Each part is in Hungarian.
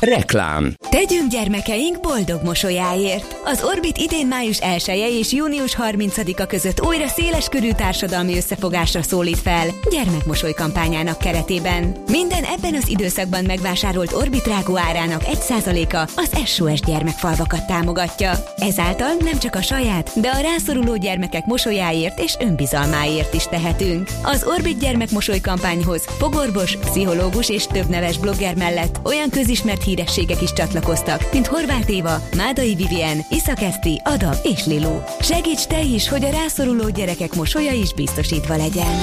Reklám Tegyünk gyermekeink boldog mosolyáért! Az Orbit idén május 1 -e és június 30-a között újra széles körű társadalmi összefogásra szólít fel gyermekmosoly kampányának keretében. Minden ebben az időszakban megvásárolt Orbit rágó árának 1%-a az SOS gyermekfalvakat támogatja. Ezáltal nem csak a saját, de a rászoruló gyermekek mosolyáért és önbizalmáért is tehetünk. Az Orbit gyermekmosoly kampányhoz fogorvos, pszichológus és több neves blogger mellett olyan közismert hírességek is csatlakoztak, mint Horváth Éva, Mádai Vivien, Iszakeszti, Ada és Lilu. Segíts te is, hogy a rászoruló gyerekek mosolya is biztosítva legyen.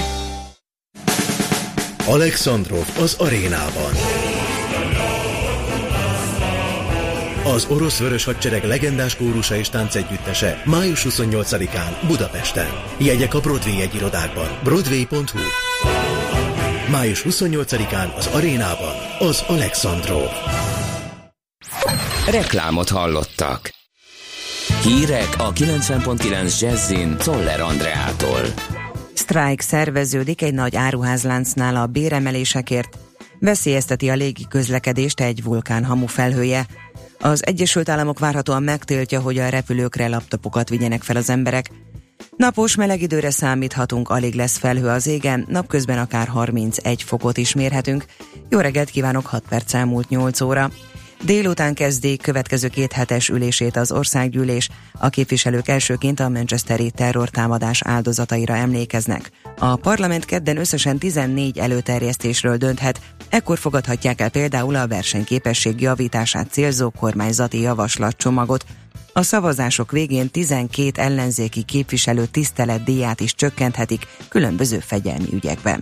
Alexandrov az arénában. Az orosz vörös hadsereg legendás kórusa és táncegyüttese május 28-án Budapesten. Jegyek a Broadway egyirodákban. Broadway.hu Május 28-án az arénában az Alexandrov. Reklámot hallottak. Hírek a 90.9 Jazzin Toller Andreától. Sztrájk szerveződik egy nagy áruházláncnál a béremelésekért. Veszélyezteti a légi közlekedést egy vulkán hamu felhője. Az Egyesült Államok várhatóan megtiltja, hogy a repülőkre laptopokat vigyenek fel az emberek. Napos meleg időre számíthatunk, alig lesz felhő az égen, napközben akár 31 fokot is mérhetünk. Jó reggelt kívánok, 6 perc elmúlt 8 óra. Délután kezdi következő két hetes ülését az országgyűlés. A képviselők elsőként a Manchesteri terrortámadás áldozataira emlékeznek. A parlament kedden összesen 14 előterjesztésről dönthet, ekkor fogadhatják el például a versenyképesség javítását célzó kormányzati javaslatcsomagot, a szavazások végén 12 ellenzéki képviselő tiszteletdíját is csökkenthetik különböző fegyelmi ügyekben.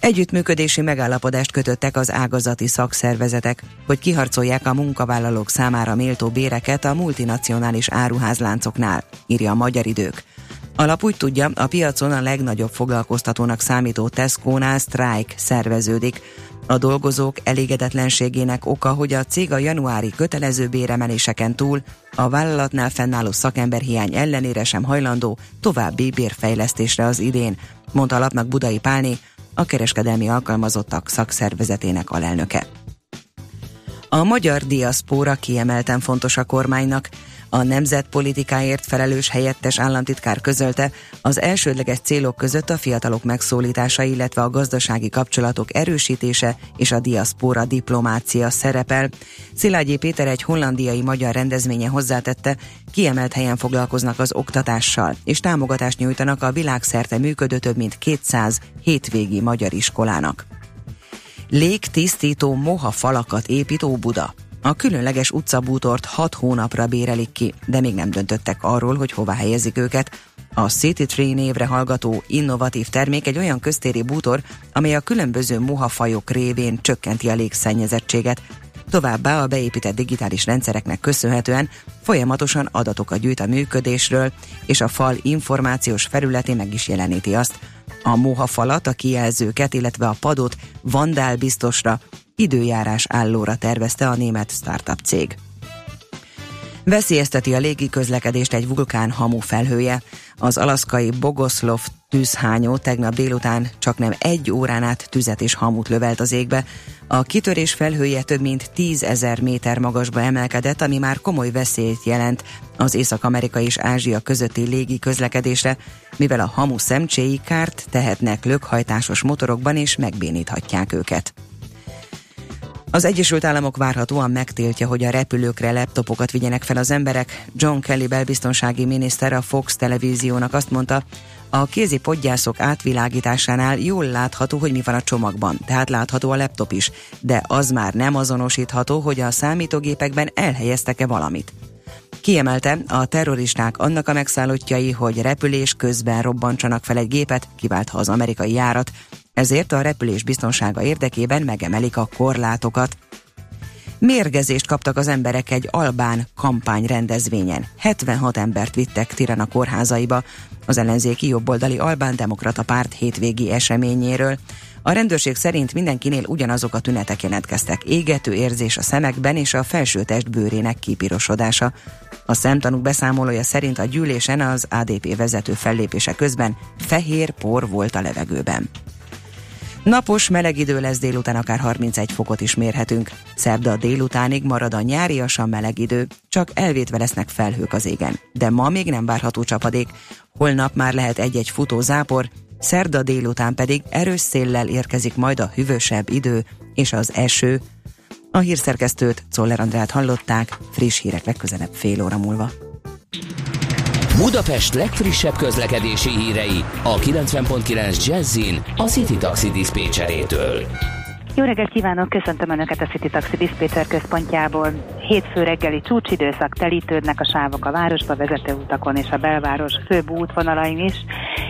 Együttműködési megállapodást kötöttek az ágazati szakszervezetek, hogy kiharcolják a munkavállalók számára méltó béreket a multinacionális áruházláncoknál, írja a Magyar Idők. Alap úgy tudja, a piacon a legnagyobb foglalkoztatónak számító Tesco-nál sztrájk szerveződik. A dolgozók elégedetlenségének oka, hogy a cég a januári kötelező béremeléseken túl a vállalatnál fennálló szakemberhiány ellenére sem hajlandó további bérfejlesztésre az idén, mondta a lapnak Budai Pálné, a kereskedelmi alkalmazottak szakszervezetének alelnöke. A magyar diaszpóra kiemelten fontos a kormánynak. A nemzetpolitikáért felelős helyettes államtitkár közölte, az elsődleges célok között a fiatalok megszólítása, illetve a gazdasági kapcsolatok erősítése és a diaszpóra diplomácia szerepel. Szilágyi Péter egy hollandiai magyar rendezvénye hozzátette, kiemelt helyen foglalkoznak az oktatással, és támogatást nyújtanak a világszerte működő több mint 200 hétvégi magyar iskolának. Légtisztító moha falakat épít Óbuda. A különleges utcabútort 6 hónapra bérelik ki, de még nem döntöttek arról, hogy hova helyezik őket. A City Tree névre hallgató innovatív termék egy olyan köztéri bútor, amely a különböző mohafajok révén csökkenti a légszennyezettséget. Továbbá a beépített digitális rendszereknek köszönhetően folyamatosan adatokat gyűjt a működésről, és a fal információs felületén meg is jeleníti azt. A moha falat, a kijelzőket, illetve a padot vandál biztosra, időjárás állóra tervezte a német startup cég. Veszélyezteti a légi közlekedést egy vulkán hamu felhője. Az alaszkai Bogoslov tűzhányó tegnap délután csak nem egy órán át tüzet és hamut lövelt az égbe. A kitörés felhője több mint 10 ezer méter magasba emelkedett, ami már komoly veszélyt jelent az Észak-Amerika és Ázsia közötti légi közlekedésre, mivel a hamu szemcséi kárt tehetnek lökhajtásos motorokban és megbéníthatják őket. Az Egyesült Államok várhatóan megtiltja, hogy a repülőkre laptopokat vigyenek fel az emberek. John Kelly belbiztonsági miniszter a Fox televíziónak azt mondta, a kézi podgyászok átvilágításánál jól látható, hogy mi van a csomagban, tehát látható a laptop is, de az már nem azonosítható, hogy a számítógépekben elhelyeztek-e valamit. Kiemelte, a terroristák annak a megszállottjai, hogy repülés közben robbantsanak fel egy gépet, kiváltha az amerikai járat, ezért a repülés biztonsága érdekében megemelik a korlátokat. Mérgezést kaptak az emberek egy albán kampány rendezvényen. 76 embert vittek Tirana kórházaiba az ellenzéki jobboldali albán demokrata párt hétvégi eseményéről. A rendőrség szerint mindenkinél ugyanazok a tünetek jelentkeztek. Égető érzés a szemekben és a felsőtest bőrének kipirosodása. A szemtanúk beszámolója szerint a gyűlésen az ADP vezető fellépése közben fehér por volt a levegőben. Napos, meleg idő lesz délután, akár 31 fokot is mérhetünk. Szerda délutánig marad a nyáriasan meleg idő, csak elvétve lesznek felhők az égen. De ma még nem várható csapadék. Holnap már lehet egy-egy futó zápor, szerda délután pedig erős széllel érkezik majd a hűvösebb idő és az eső. A hírszerkesztőt, Czoller Andrát hallották, friss hírek legközelebb fél óra múlva. Budapest legfrissebb közlekedési hírei a 90.9 Jazzin a City Taxi Dispécsejétől. Jó reggelt kívánok, köszöntöm Önöket a City Taxi Dispatcher központjából. Hétfő reggeli csúcsidőszak telítődnek a sávok a városba vezető utakon és a belváros főbb útvonalain is,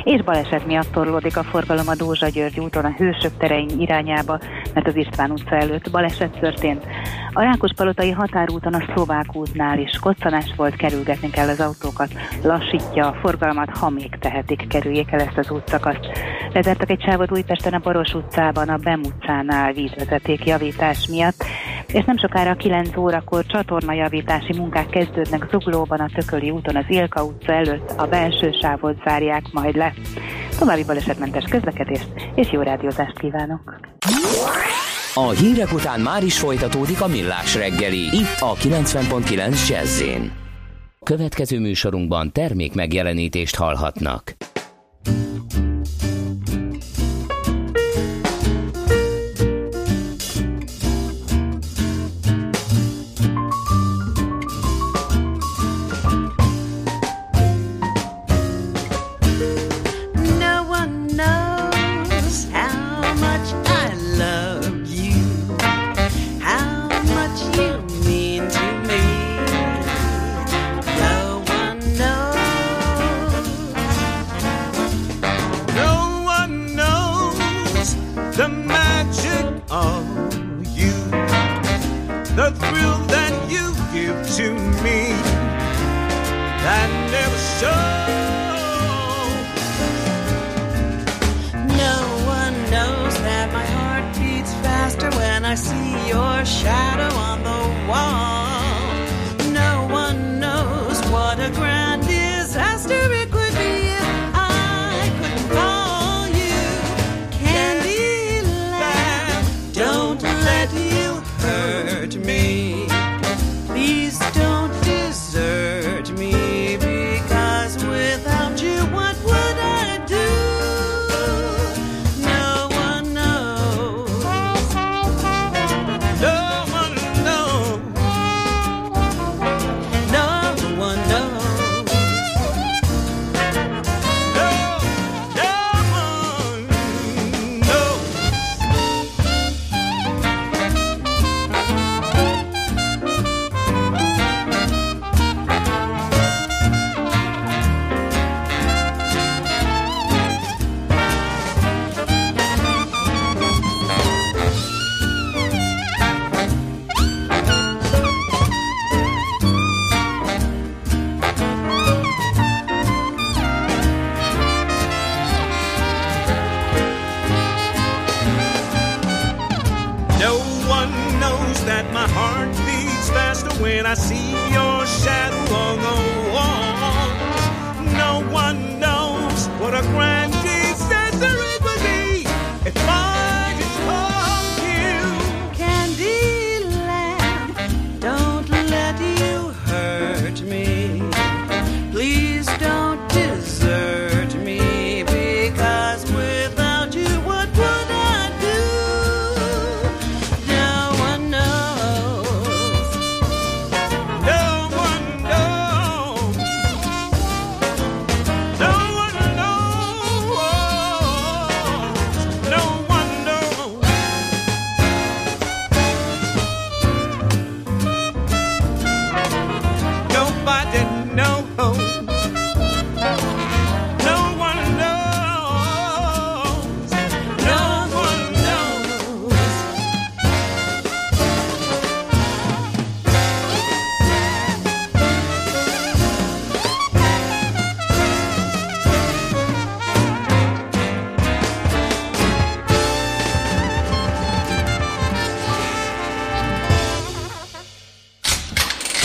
és baleset miatt torlódik a forgalom a Dózsa György úton a Hősök terein irányába, mert az István utca előtt baleset történt. A Rákospalotai határúton a Szlovák útnál is koccanás volt, kerülgetni kell az autókat, lassítja a forgalmat, ha még tehetik, kerüljék el ezt az útszakaszt. Lezártak egy sávot Újpesten a Baros utcában, a Bem utcánál vízvezeték javítás miatt, és nem sokára 9 órakor csatornajavítási munkák kezdődnek Zuglóban, a Tököli úton, az Ilka utca előtt, a belső sávot zárják majd le. További balesetmentes közlekedést és jó rádiózást kívánok! A hírek után már is folytatódik a millás reggeli, itt a 90.9 jazz Következő műsorunkban termék megjelenítést hallhatnak.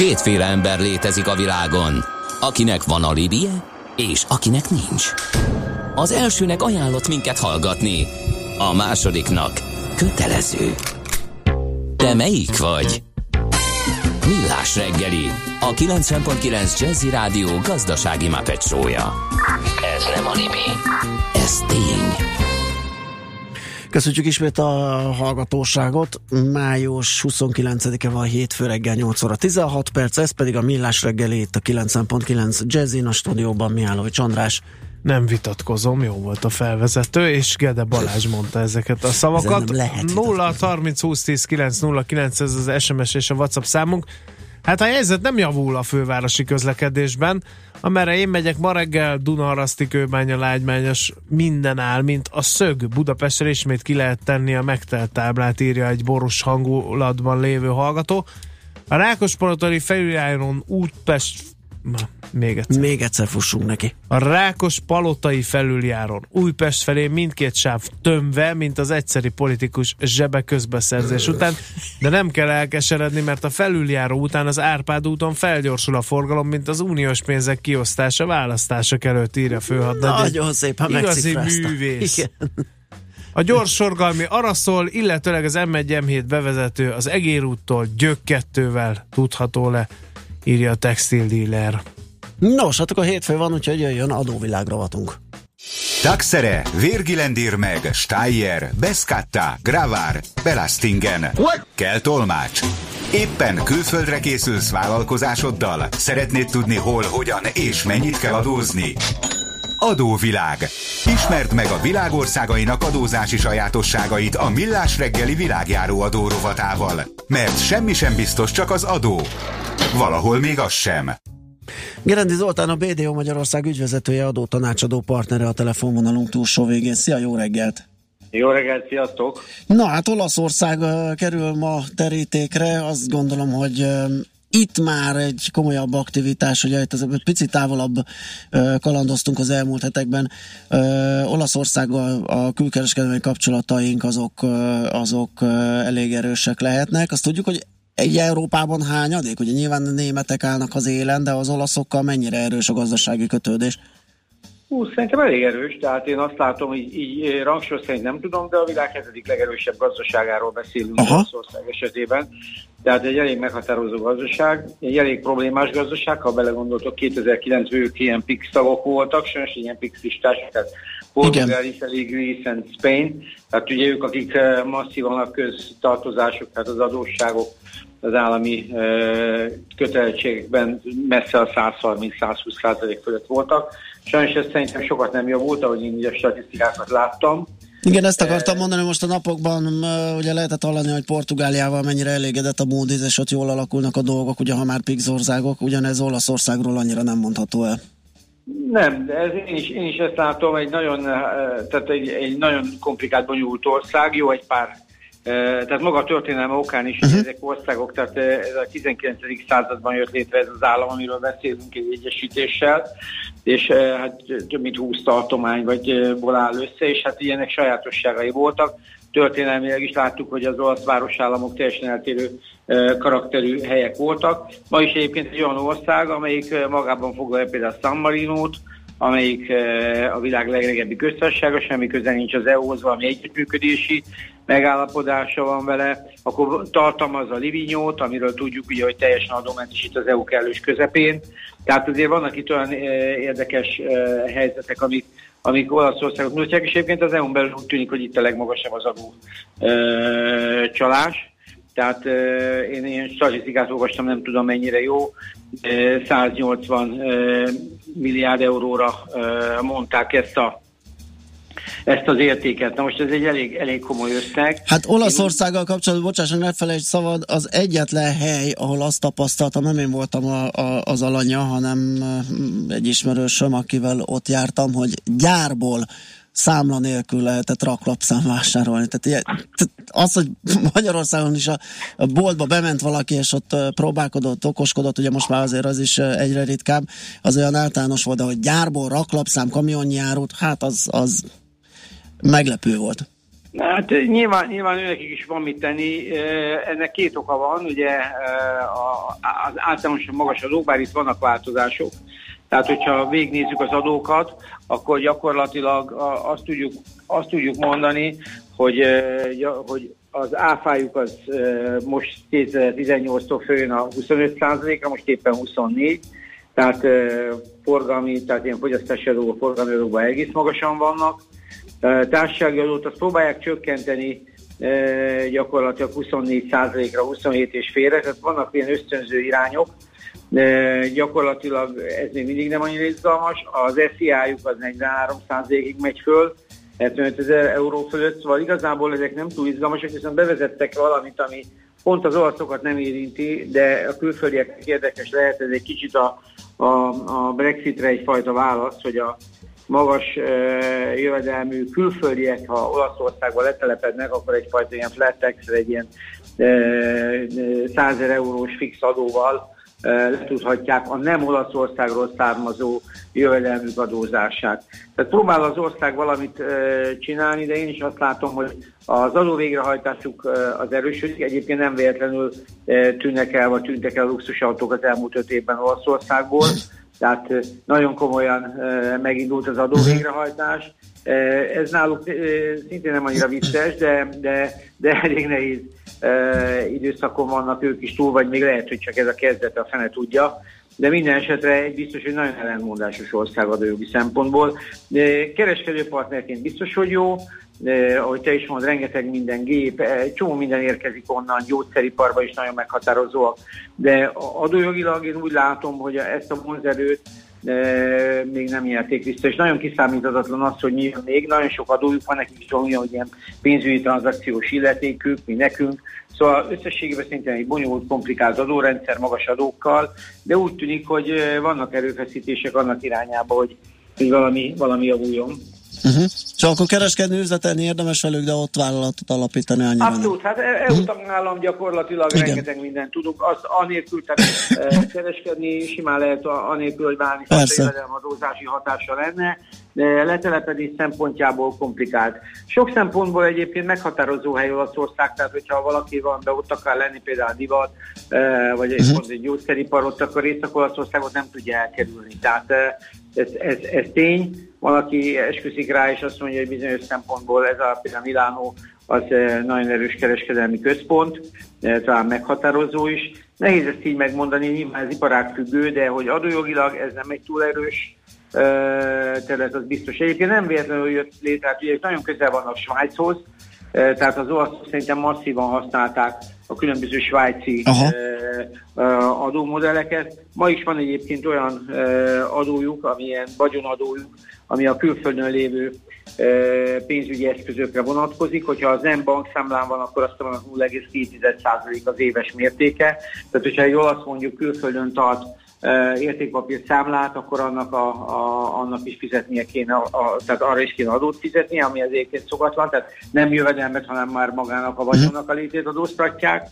Kétféle ember létezik a világon, akinek van a libie, és akinek nincs. Az elsőnek ajánlott minket hallgatni, a másodiknak kötelező. Te melyik vagy? Millás reggeli, a 90.9 Jazzy Rádió gazdasági mapetsója. Ez nem animi, ez tény. Köszönjük ismét a hallgatóságot. Május 29-e van hétfő reggel 8 óra 16 perc, ez pedig a Millás reggeli itt a 90.9 Jazzin a stúdióban Mihálovics András. Nem vitatkozom, jó volt a felvezető, és Gede Balázs mondta ezeket a szavakat. 0 30 20 10 9 0 9 ez az SMS és a WhatsApp számunk. Hát a helyzet nem javul a fővárosi közlekedésben. Amerre én megyek ma reggel, Dunaharaszti kőbánya, lágymányos, minden áll, mint a szög. Budapestre ismét ki lehet tenni a megtelt táblát, írja egy boros hangulatban lévő hallgató. A Rákospalotori felüljáron Útpest Na, még egyszer. Még egyszer fussunk neki. A Rákos Palotai felüljáron Újpest felé mindkét sáv tömve, mint az egyszeri politikus zsebe közbeszerzés után, de nem kell elkeseredni, mert a felüljáró után az Árpád úton felgyorsul a forgalom, mint az uniós pénzek kiosztása választások előtt írja főhadnagy. Nagyon szépen Igazi művész. Igen. A gyorsforgalmi araszol, illetőleg az M1 M7 bevezető az Egér úttól Gyök 2-vel tudható le írja a textil dealer. Nos, hát akkor hétfő van, úgyhogy jöjjön adóvilág rovatunk. Taxere, Virgilendir meg, Steyer, Beskatta, Gravár, Belastingen. What? Kell tolmács. Éppen külföldre készülsz vállalkozásoddal? Szeretnéd tudni hol, hogyan és mennyit kell adózni? Adóvilág. Ismerd meg a világországainak adózási sajátosságait a Millás reggeli világjáró adó rovatával. Mert semmi sem biztos, csak az adó. Valahol még az sem. Gerendi Zoltán, a BDO Magyarország ügyvezetője, adó tanácsadó partnere a telefonvonalunk túlsó végén. Szia, jó reggelt! Jó reggelt, sziasztok! Na hát Olaszország uh, kerül ma terítékre, azt gondolom, hogy uh, itt már egy komolyabb aktivitás, ugye itt az picit távolabb kalandoztunk az elmúlt hetekben. Olaszországgal a külkereskedelmi kapcsolataink azok, azok elég erősek lehetnek. Azt tudjuk, hogy egy Európában hányadék? Ugye nyilván a németek állnak az élen, de az olaszokkal mennyire erős a gazdasági kötődés? Hú, szerintem elég erős, tehát én azt látom, hogy így rangsor szerint nem tudom, de a világ hetedik legerősebb gazdaságáról beszélünk Olaszország esetében. Tehát egy elég meghatározó gazdaság, egy elég problémás gazdaság, ha belegondoltok, 2009-ben ők ilyen PIX tagok voltak, sajnos ilyen PIX listás, tehát Portugal, Italy, Greece and Spain, tehát ugye ők, akik masszívan a köztartozások, tehát az adósságok, az állami kötelezettségekben messze a 130-120 százalék fölött voltak. Sajnos ez szerintem sokat nem javult, ahogy én így a statisztikákat láttam. Igen, ezt akartam mondani, most a napokban ugye lehetett hallani, hogy Portugáliával mennyire elégedett a Moody's, és ott jól alakulnak a dolgok, ugye ha már pixországok, ugyanez Olaszországról annyira nem mondható el. Nem, de ez én, is, én is ezt látom, egy nagyon, tehát egy, egy nagyon komplikált, bonyolult ország, jó egy pár tehát maga a történelme okán is, uh-huh. ezek országok, tehát ez a 19. században jött létre ez az állam, amiről beszélünk egy egyesítéssel, és hát több mint 20 tartomány vagy áll össze, és hát ilyenek sajátosságai voltak. Történelmileg is láttuk, hogy az olasz városállamok teljesen eltérő karakterű helyek voltak. Ma is egyébként egy olyan ország, amelyik magában foglalja például San Marinót, amelyik a világ legrégebbi köztársasága, semmi köze nincs az EU-hoz, valami együttműködési megállapodása van vele, akkor a Livinyót, amiről tudjuk ugye, hogy teljesen adómentesít az EU kellős közepén. Tehát azért vannak itt olyan érdekes helyzetek, amik, amik Olaszországot nyújtják, és egyébként az EU-n belül úgy tűnik, hogy itt a legmagasabb az adó csalás. Tehát én ilyen statisztikát olvastam, nem tudom mennyire jó, 180 milliárd euróra mondták ezt a ezt az értéket. Na most ez egy elég, elég komoly összeg. Hát Olaszországgal kapcsolatban, bocsásson, ne felejtsd szabad, az egyetlen hely, ahol azt tapasztaltam, nem én voltam a, a, az alanya, hanem egy ismerősöm, akivel ott jártam, hogy gyárból számla nélkül lehetett raklapszám vásárolni. Tehát, tehát az, hogy Magyarországon is a, a boltba bement valaki, és ott próbálkodott, okoskodott, ugye most már azért az is egyre ritkább, az olyan általános volt, de hogy gyárból raklapszám, kamionnyi árut, hát az, az meglepő volt. Hát nyilván, nyilván őnekik is van mit tenni. Ennek két oka van, ugye az általánosan magas adók, bár itt vannak változások. Tehát, hogyha végnézzük az adókat, akkor gyakorlatilag azt tudjuk, azt tudjuk mondani, hogy, hogy az áfájuk az most 2018-tól följön a 25%-ra, most éppen 24, tehát forgalmi, tehát ilyen fogyasztási adók, forgalmi adókban egész magasan vannak. Társasági adót azt próbálják csökkenteni gyakorlatilag 24%-ra, 27 és félre, tehát vannak ilyen ösztönző irányok, gyakorlatilag ez még mindig nem annyira izgalmas. Az SZIA-juk az 43%-ig megy föl, 75 ezer euró fölött, szóval igazából ezek nem túl izgalmasak, viszont bevezettek valamit, ami pont az olaszokat nem érinti, de a külföldiek érdekes lehet, ez egy kicsit a, a, a Brexitre egyfajta válasz, hogy a magas uh, jövedelmű külföldiek, ha Olaszországba letelepednek, akkor egyfajta ilyen flat tax, egy ilyen uh, 100 eurós fix adóval letudhatják a nem Olaszországról származó jövedelmük adózását. Tehát próbál az ország valamit csinálni, de én is azt látom, hogy az adó végrehajtásuk az erősödik. Egyébként nem véletlenül tűnnek el, vagy tűntek el luxusautók az elmúlt öt évben Olaszországból. Tehát nagyon komolyan megindult az adó végrehajtás. Ez náluk szintén nem annyira vicces, de, de, de elég nehéz időszakon vannak ők is túl, vagy még lehet, hogy csak ez a kezdete, a fene tudja. De minden esetre egy biztos, hogy nagyon ellentmondásos ország a jogi szempontból. Kereskedőpartnerként biztos, hogy jó, de, ahogy te is mondod, rengeteg minden gép, csomó minden érkezik onnan, gyógyszeriparban is nagyon meghatározóak, de adójogilag én úgy látom, hogy ezt a vonzerőt még nem nyerték vissza, és nagyon kiszámíthatatlan az, hogy mi még, nagyon sok adójuk van, nekik is olyan, hogy ilyen pénzügyi tranzakciós illetékük, mi nekünk, Szóval összességében szintén egy bonyolult, komplikált adórendszer magas adókkal, de úgy tűnik, hogy vannak erőfeszítések annak irányába, hogy, hogy valami, valami javuljon. Uh-huh. Csak akkor kereskedni, üzletelni érdemes velük, de ott vállalatot alapítani annyira Abszolút, hát EU uh-huh. tagállam gyakorlatilag Igen. rengeteg mindent tudunk. Az anélkül, tehát e, kereskedni simán lehet anélkül, hogy válni jövedelmadózási hatása lenne, letelepedés szempontjából komplikált. Sok szempontból egyébként meghatározó hely Olaszország, tehát hogyha valaki van be ott akar lenni, például divat, e, vagy egy, uh-huh. egy gyógyszeripar, ott akkor Észak-Olaszországot nem tudja elkerülni. Tehát e, ez, ez, ez tény valaki esküszik rá, és azt mondja, hogy bizonyos szempontból ez a például Milánó az eh, nagyon erős kereskedelmi központ, eh, talán meghatározó is. Nehéz ezt így megmondani, nyilván ez iparág függő, de hogy adójogilag ez nem egy túl erős eh, terület, az biztos. Egyébként nem véletlenül jött létre, hát ugye nagyon közel van a Svájchoz, tehát az olaszok szerintem masszívan használták a különböző svájci Aha. adómodelleket. Ma is van egyébként olyan adójuk, amilyen vagyonadójuk, ami a külföldön lévő pénzügyi eszközökre vonatkozik. Hogyha az nem bankszámlán van, akkor azt mondom, 0,2% az éves mértéke. Tehát, hogyha egy olasz mondjuk külföldön tart értékpapír számlát, akkor annak, a, a, annak is fizetnie kéne, a, a, tehát arra is kéne adót fizetni, ami az egyébként szokatlan, tehát nem jövedelmet, hanem már magának a vagyonnak a létét adóztatják.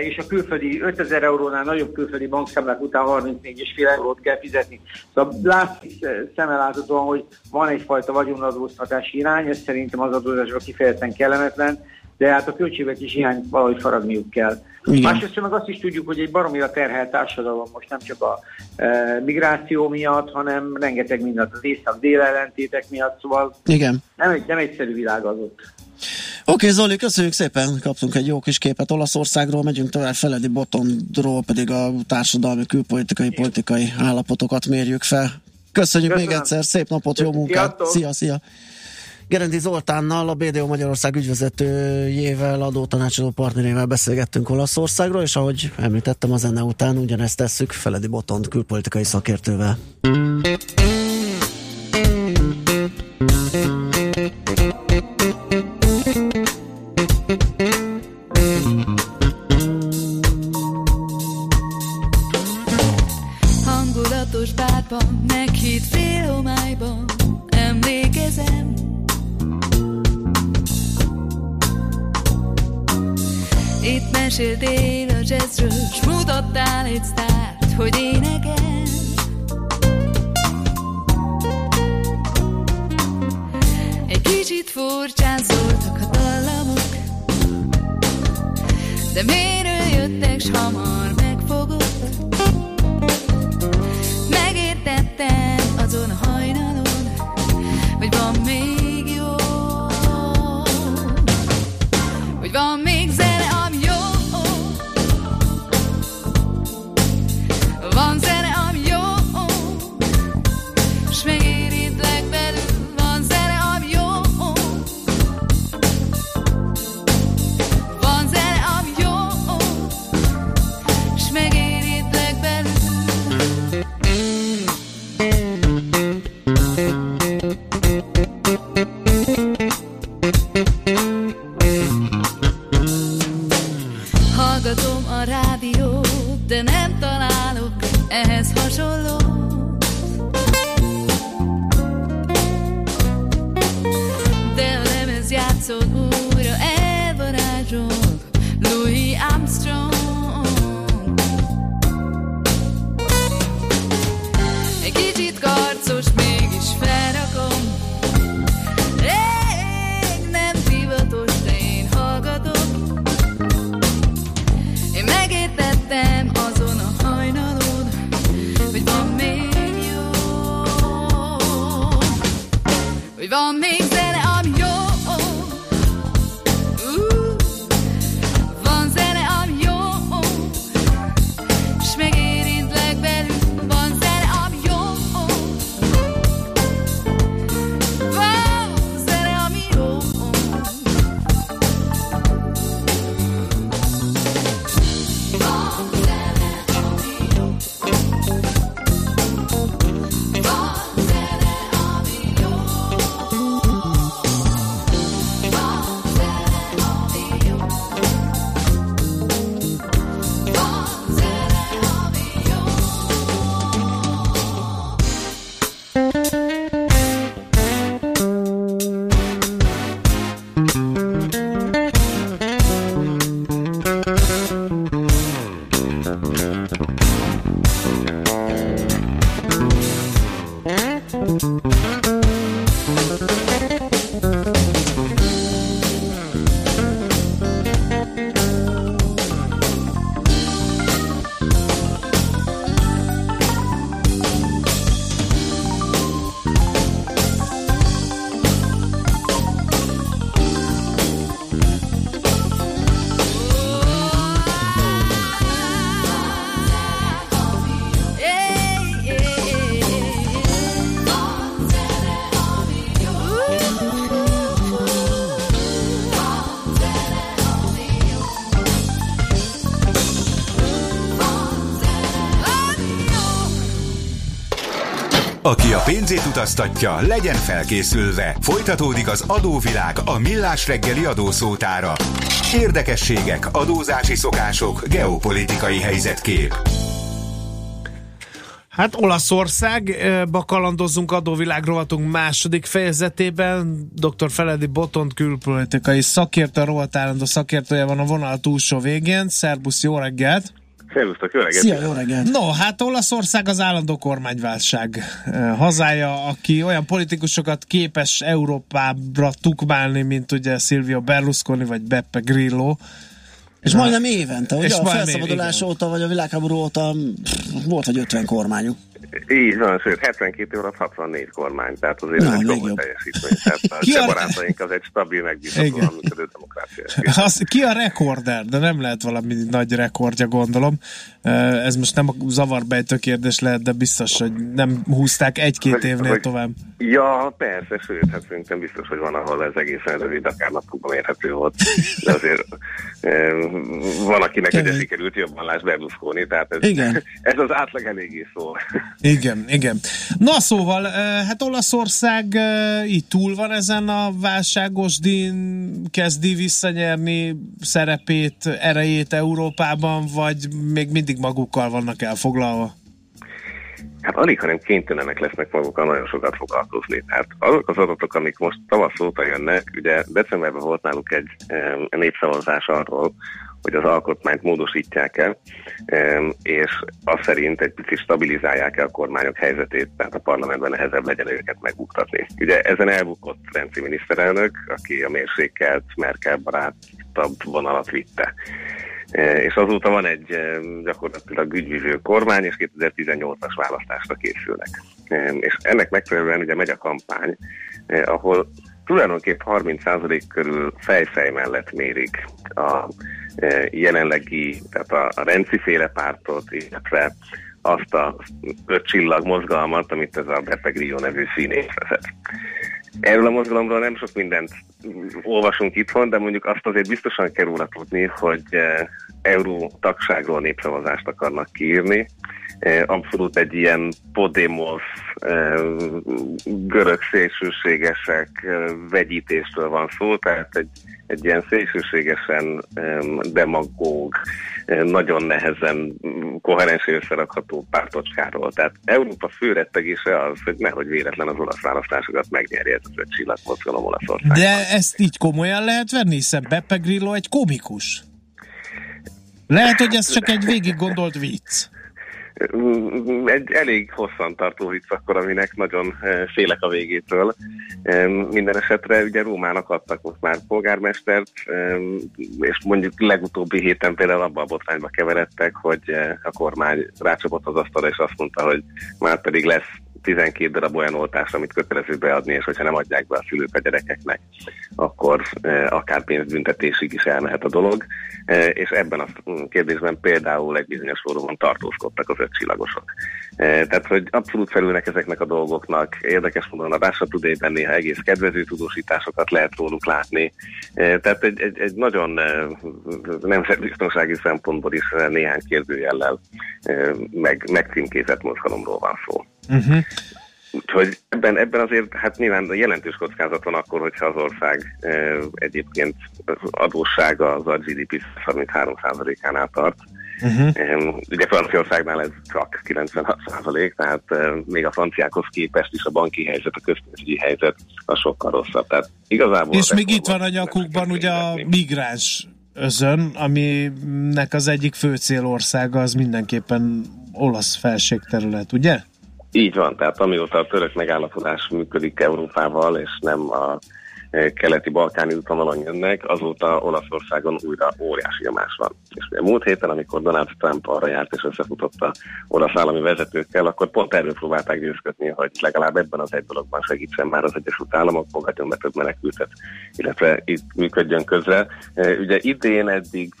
És a külföldi 5000 eurónál nagyobb külföldi bankszámlák után 34,5 eurót kell fizetni. Szóval látszik szemeláthatóan, hogy van egyfajta vagyonadóztatási irány, ez szerintem az adózásban kifejezetten kellemetlen, de hát a költségvetés hiány valahogy faragniuk kell. Igen. Másrészt meg azt is tudjuk, hogy egy baromira terhelt társadalom most nem csak a e, migráció miatt, hanem rengeteg mindent az észak-dél ellentétek miatt, szóval Igen. Nem, egy, nem egyszerű világ az ott. Oké, okay, Zoli, köszönjük szépen, kaptunk egy jó kis képet Olaszországról, megyünk tovább Feledi Botondról, pedig a társadalmi, külpolitikai, politikai állapotokat mérjük fel. Köszönjük Köszönöm. még egyszer, szép napot, jó munkát, szia, szia! Gerendi Zoltánnal, a BDO Magyarország ügyvezetőjével, adótanácsadó partnerével beszélgettünk Olaszországról, és ahogy említettem a zene után, ugyanezt tesszük Feledi Botond külpolitikai szakértővel. Pénzét utaztatja, legyen felkészülve. Folytatódik az adóvilág a millás reggeli adószótára. Érdekességek, adózási szokások, geopolitikai helyzetkép. Hát Olaszországba kalandozzunk adóvilág rovatunk második fejezetében. Dr. Feledi Botont külpolitikai szakértő, a rovat állandó szakértője van a vonal túlsó végén. Szerbusz, jó reggelt! Szervusztok, jó reggelt! Szia, jó reggelt! No, hát Olaszország az állandó kormányválság eh, hazája, aki olyan politikusokat képes Európára tukmálni, mint ugye Silvio Berlusconi vagy Beppe Grillo. És Na. majdnem évente, ugye És a felszabadulás igen. óta, vagy a világháború óta pff, volt, hogy 50 kormányuk. Így van, sőt, 72 év alatt 64 kormány, tehát azért Na, egy komoly teljesítmény. Tehát a Ki a- barátaink az egy stabil, megbízhatóan működő demokrácia. Az, ki a rekorder? De nem lehet valami nagy rekordja, gondolom. Ez most nem a zavarbejtő kérdés lehet, de biztos, hogy nem húzták egy-két évnél hogy- tovább. Ja, persze, sőt, hát szerintem biztos, hogy van, ahol ez egészen rövid, akár napokban mérhető volt. De azért van, akinek Kemény. sikerült jobban láss Berlusconi, tehát ez, Igen. ez az átlag eléggé szól. Igen, igen. Na szóval, hát Olaszország így túl van ezen a válságos dín, kezdi visszanyerni szerepét, erejét Európában, vagy még mindig magukkal vannak elfoglalva? Hát alig, hanem kénytelenek lesznek magukkal nagyon sokat foglalkozni. Tehát azok az adatok, amik most tavasz óta jönnek, ugye decemberben volt náluk egy népszavazás arról, hogy az alkotmányt módosítják el, és az szerint egy picit stabilizálják el a kormányok helyzetét, tehát a parlamentben nehezebb legyen őket megbuktatni. Ugye ezen elbukott Renci miniszterelnök, aki a mérsékelt, Merkel barátabb vonalat vitte. E, És azóta van egy gyakorlatilag ügyvívő kormány, és 2018-as választásra készülnek. És ennek megfelelően ugye megy a kampány, eh, ahol tulajdonképp 30% körül fejfej mellett mérik a eh, jelenlegi, tehát a, a Renci-féle pártot, illetve azt a öt csillag mozgalmat, amit ez a Beppe Grillo nevű színész vezet. Erről a mozgalomról nem sok mindent olvasunk itthon, de mondjuk azt azért biztosan kell róla tudni, hogy eh, euró tagságról népszavazást akarnak kiírni, abszolút egy ilyen Podemos görög szélsőségesek vegyítéstől van szó, tehát egy, egy ilyen szélsőségesen demagóg, nagyon nehezen koherens összerakható pártocskáról. Tehát Európa fő rettegése az, hogy nehogy véletlen az olasz választásokat megnyerje ez az öt csillagmozgalom Olaszországban. De ezt így komolyan lehet venni, hiszen Beppe Grillo egy komikus. Lehet, hogy ez csak egy végig gondolt vicc. Egy elég hosszan tartó vicc akkor, aminek nagyon eh, félek a végétől. Minden esetre ugye Rómának adtak most már polgármestert, és mondjuk legutóbbi héten például abban a botrányba keveredtek, hogy eh, a kormány rácsapott az asztalra, és azt mondta, hogy már pedig lesz 12 darab olyan oltás, amit kötelező beadni, és hogyha nem adják be a szülők a gyerekeknek, akkor e, akár pénzbüntetésig is elmehet a dolog. E, és ebben a kérdésben például egy bizonyos fórumon tartózkodtak az ötcsillagosok. E, tehát, hogy abszolút felülnek ezeknek a dolgoknak. Érdekes módon a Russia Today-ben néha egész kedvező tudósításokat lehet róluk látni. Tehát egy, egy, egy nagyon nemzetbiztonsági szempontból is néhány kérdőjellel meg, megcímkézett mozgalomról van szó. Uh-huh. Úgyhogy ebben, ebben azért hát nyilván jelentős kockázat van akkor, hogyha az ország e, egyébként adóssága az a GDP 33%-ánál tart. Uh-huh. Ugye Franciaországnál ez csak 96 százalék, tehát e, még a franciákhoz képest is a banki helyzet, a közpénzügyi helyzet a sokkal rosszabb. Tehát igazából És még itt van a nyakukban ugye a migráns özön, aminek az egyik fő célországa az mindenképpen olasz felségterület, ugye? Így van, tehát amióta a török megállapodás működik Európával, és nem a keleti balkáni útvonalon jönnek, azóta Olaszországon újra óriási nyomás van. És múlt héten, amikor Donald Trump arra járt és összefutotta olasz állami vezetőkkel, akkor pont erről próbálták győzködni, hogy legalább ebben az egy dologban segítsen már az Egyesült Államok, fogadjon be több menekültet, illetve itt működjön közre. Ugye idén eddig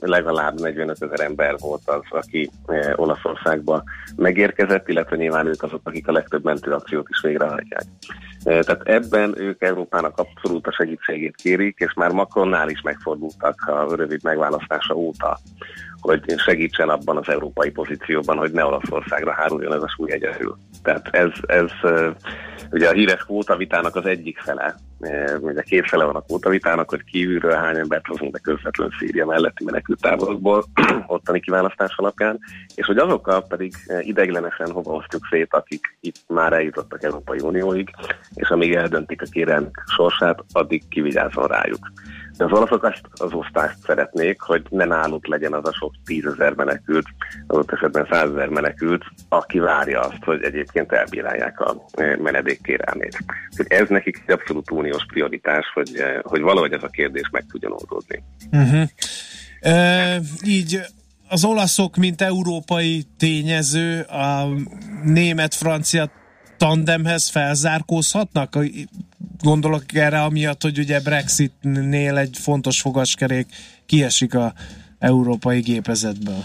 legalább 45 ezer ember volt az, aki Olaszországba megérkezett, illetve nyilván ők azok, akik a legtöbb mentőakciót is végrehajtják. Tehát ebben ők Európának abszolút a segítségét kérik, és már Macronnál is megfordultak a rövid megválasztása óta, hogy segítsen abban az európai pozícióban, hogy ne Olaszországra háruljon ez a súly egyedül. Tehát ez, ez ugye a híres kvótavitának az egyik fele, ugye két fele van a kvótavitának, hogy kívülről hány embert hozunk be közvetlen Szíria melletti menekültáborokból ottani kiválasztás alapján, és hogy azokkal pedig ideiglenesen hova osztjuk szét, akik itt már eljutottak Európai Unióig, és amíg eldöntik a kérelmük sorsát, addig kivigyázzon rájuk. De az olaszok azt az osztást szeretnék, hogy ne náluk legyen az a sok tízezer menekült, adott esetben százezer menekült, aki várja azt, hogy egyébként elbírálják a e, menedékkérelmét. Ez nekik egy abszolút uniós prioritás, hogy, e, hogy valahogy ez a kérdés meg tudjon oldódni. Uh-huh. E, így az olaszok, mint európai tényező, a német-francia tandemhez felzárkózhatnak? Gondolok erre amiatt, hogy ugye Brexitnél egy fontos fogaskerék kiesik a európai gépezetből.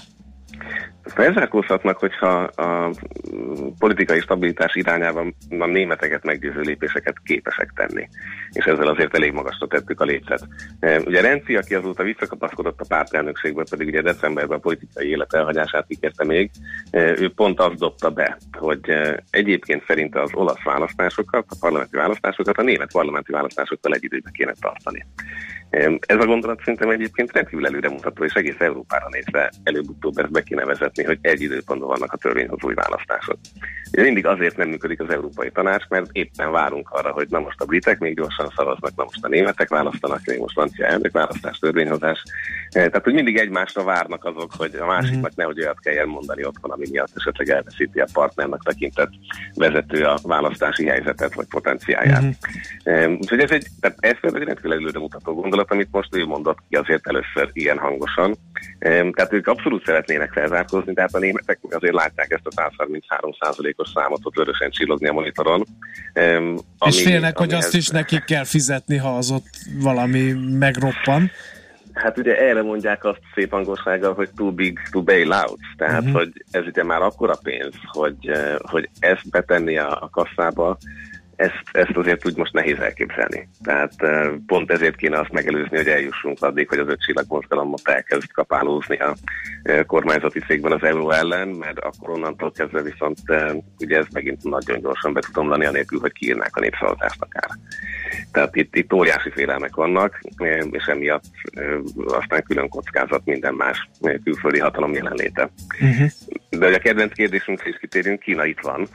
Felzárkózhatnak, hogyha a politikai stabilitás irányában a németeket meggyőző lépéseket képesek tenni. És ezzel azért elég magasra tettük a lécet. E, ugye Renzi, aki azóta visszakapaszkodott a pártelnökségből, pedig ugye decemberben a politikai élet elhagyását ígérte még, e, ő pont azt dobta be, hogy e, egyébként szerinte az olasz választásokat, a parlamenti választásokat a német parlamenti választásokkal egy időben kéne tartani. Ez a gondolat szerintem egyébként rendkívül előremutató, és egész Európára nézve előbb-utóbb ezt be kéne vezetni, hogy egy időpontban vannak a törvényhozói választások. Ugye mindig azért nem működik az Európai Tanács, mert éppen várunk arra, hogy na most a britek még gyorsan szavaznak, na most a németek választanak, még most francia elnök választás, törvényhozás. Tehát, hogy mindig egymásra várnak azok, hogy a másiknak nehogy olyat kelljen mondani otthon, ami miatt esetleg elveszíti a partnernek tekintett vezető a választási helyzetet vagy potenciáját. Uh-huh. Úgyhogy ez egy, tehát ez például egy rendkívül előremutató gondolat, amit most ő mondott ki azért először ilyen hangosan. Tehát ők abszolút szeretnének felzárkózni, tehát a németek azért látják ezt a 133% os számot ott vörösen csillogni a monitoron. Ami, És félnek, hogy azt is nekik kell fizetni, ha az ott valami megroppan. Hát ugye erre mondják azt szép angolsággal, hogy too big to bail out. Tehát, uh-huh. hogy ez ugye már akkora pénz, hogy, hogy ezt betenni a, a kasszába, ezt, ezt azért úgy most nehéz elképzelni. Tehát pont ezért kéne azt megelőzni, hogy eljussunk addig, hogy az öt csillag mozgalomot elkezd kapálózni a kormányzati cégben az euró ellen, mert akkor onnantól kezdve viszont ugye ez megint nagyon gyorsan be tudom lenni, anélkül, hogy kiírnák a népszavazást akár. Tehát itt, itt óriási félelmek vannak, és emiatt aztán külön kockázat minden más külföldi hatalom jelenléte. Uh-huh. De hogy a kedvenc kérdésünk is kitérünk, Kína itt van.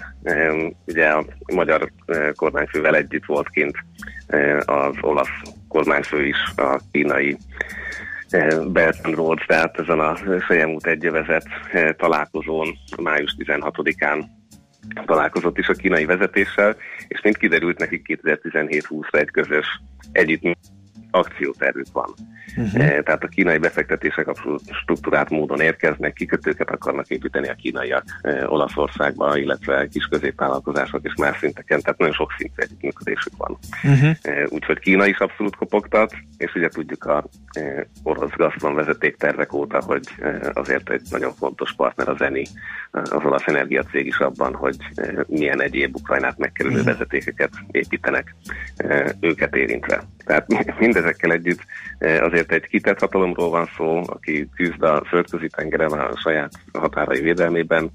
Ugye a magyar kormányfővel együtt volt kint az olasz kormányfő is a kínai Belt and Road, tehát ezen a Fejemút egyövezet találkozón május 16-án találkozott is a kínai vezetéssel, és mint kiderült, nekik 2017-20-ra egy közös együtt akciótervük van. Uh-huh. Tehát a kínai befektetések abszolút struktúrát módon érkeznek, kikötőket akarnak építeni a kínaiak eh, Olaszországba, illetve kis középvállalkozások és más szinteken, tehát nagyon sok szintű együttműködésük van. Uh-huh. Úgyhogy Kína is abszolút kopogtat, és ugye tudjuk a orosz Gazprom vezetéktervek óta, hogy azért egy nagyon fontos partner az ENI, az olasz energiacég is abban, hogy milyen egyéb Ukrajnát megkerülő uh-huh. vezetékeket építenek őket érintve. Tehát mindezekkel együtt azért egy kitett hatalomról van szó, aki küzd a földközi tengeren a saját határai védelmében,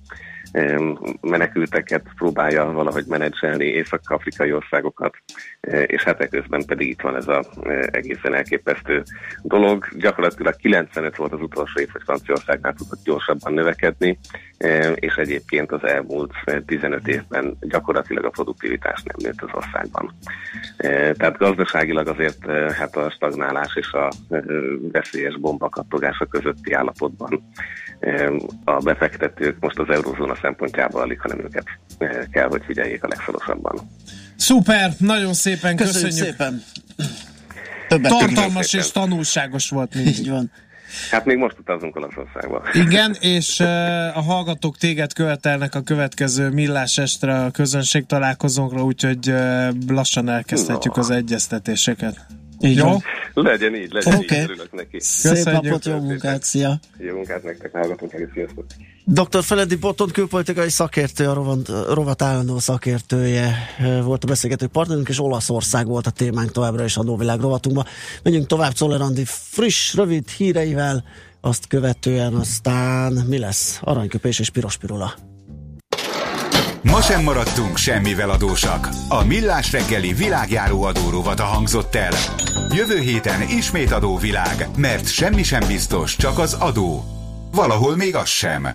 menekülteket próbálja valahogy menedzselni, észak-afrikai országokat, e, és hát eközben pedig itt van ez az e, egészen elképesztő dolog. Gyakorlatilag 95 volt az utolsó év, hogy Franciaországnál tudott gyorsabban növekedni, e, és egyébként az elmúlt 15 évben gyakorlatilag a produktivitás nem nőtt az országban. Tehát gazdaságilag azért hát a stagnálás és a veszélyes bombakattogása közötti állapotban a befektetők most az eurozóna szempontjából alig, hanem őket eh, kell, hogy figyeljék a legszorosabban. Szuper, nagyon szépen köszönjük. köszönjük. szépen. Többet Tartalmas és tanulságos volt mindig. Így van. Hát még most utazunk Olaszországba. Igen, és uh, a hallgatók téged követelnek a következő millás estre a közönség találkozónkra, úgyhogy uh, lassan elkezdhetjük no. az egyeztetéseket. Így Jó? Van. Legyen így, legyen okay. így, örülök neki. Szép napot, jó munkát, szia! Jó munkát nektek, hallgatunk el, sziasztok! Dr. Feledi Botton külpolitikai szakértő, a rovat, rovat állandó szakértője volt a beszélgető partnerünk, és Olaszország volt a témánk továbbra is a Nóvilág rovatunkban. Megyünk tovább Czoller friss, rövid híreivel, azt követően aztán mi lesz? Aranyköpés és piros pirula. Ma sem maradtunk semmivel adósak. A Millás reggeli világjáró adórovata hangzott el. Jövő héten ismét adóvilág, mert semmi sem biztos, csak az adó. Valahol még az sem.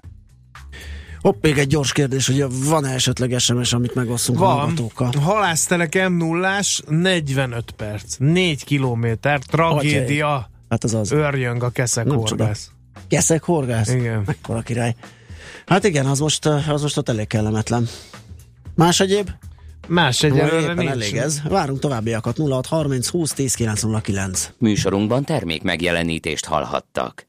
Hopp, még egy gyors kérdés, hogy van-e esetleg SMS, amit megosztunk van. a hallgatókkal? Halásztelek m 0 45 perc, 4 kilométer, tragédia. Atyai. Hát az az. Örjöng a keszek horgász. Keszek horgász? Igen. Mekkora király. Hát igen, az most, az most ott elég kellemetlen. Más egyéb? Más egyelőre nincs. elég ez. Várunk továbbiakat 0630 20 10 909. Műsorunkban termék megjelenítést hallhattak.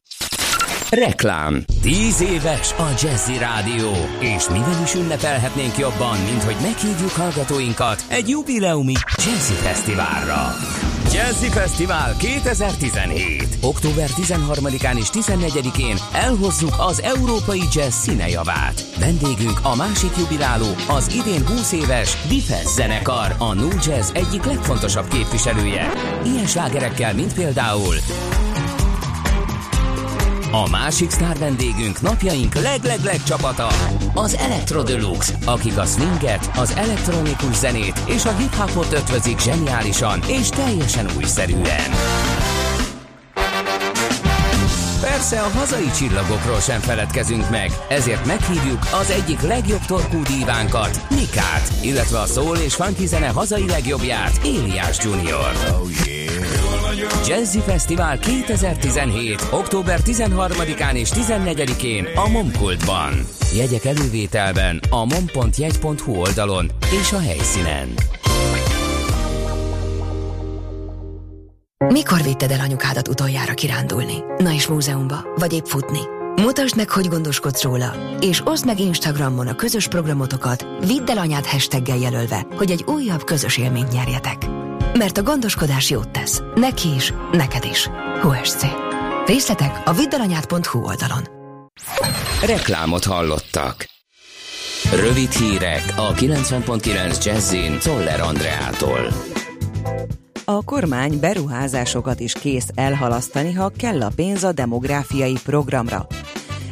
Reklám. Tíz éves a Jazzy Rádió. És mivel is ünnepelhetnénk jobban, mint hogy meghívjuk hallgatóinkat egy jubileumi Jazzy Fesztiválra. Jazzy Fesztivál 2017. Október 13-án és 14-én elhozzuk az európai jazz színejavát. Vendégünk a másik jubiláló, az idén 20 éves Difes zenekar, a New Jazz egyik legfontosabb képviselője. Ilyen slágerekkel, mint például a másik sztár vendégünk napjaink leg-leg-leg csapata, az Electro Deluxe, akik a swinget, az elektronikus zenét és a hip-hopot ötvözik zseniálisan és teljesen újszerűen. Persze a hazai csillagokról sem feledkezünk meg, ezért meghívjuk az egyik legjobb torkú dívánkat, Nikát, illetve a szól és funky zene hazai legjobbját, Éliás Junior. Oh yeah. Jazzy Fesztivál 2017. október 13-án és 14-én a Momkultban. Jegyek elővételben a mom.jegy.hu oldalon és a helyszínen. Mikor vitted el anyukádat utoljára kirándulni? Na és múzeumba, vagy épp futni? Mutasd meg, hogy gondoskodsz róla, és oszd meg Instagramon a közös programotokat, vidd el anyád hashtaggel jelölve, hogy egy újabb közös élményt nyerjetek. Mert a gondoskodás jót tesz. Neki is, neked is. HSC. Részletek a viddalanyád.hu oldalon. Reklámot hallottak. Rövid hírek a 90.9 Jazzin Toller Andreától. A kormány beruházásokat is kész elhalasztani, ha kell a pénz a demográfiai programra.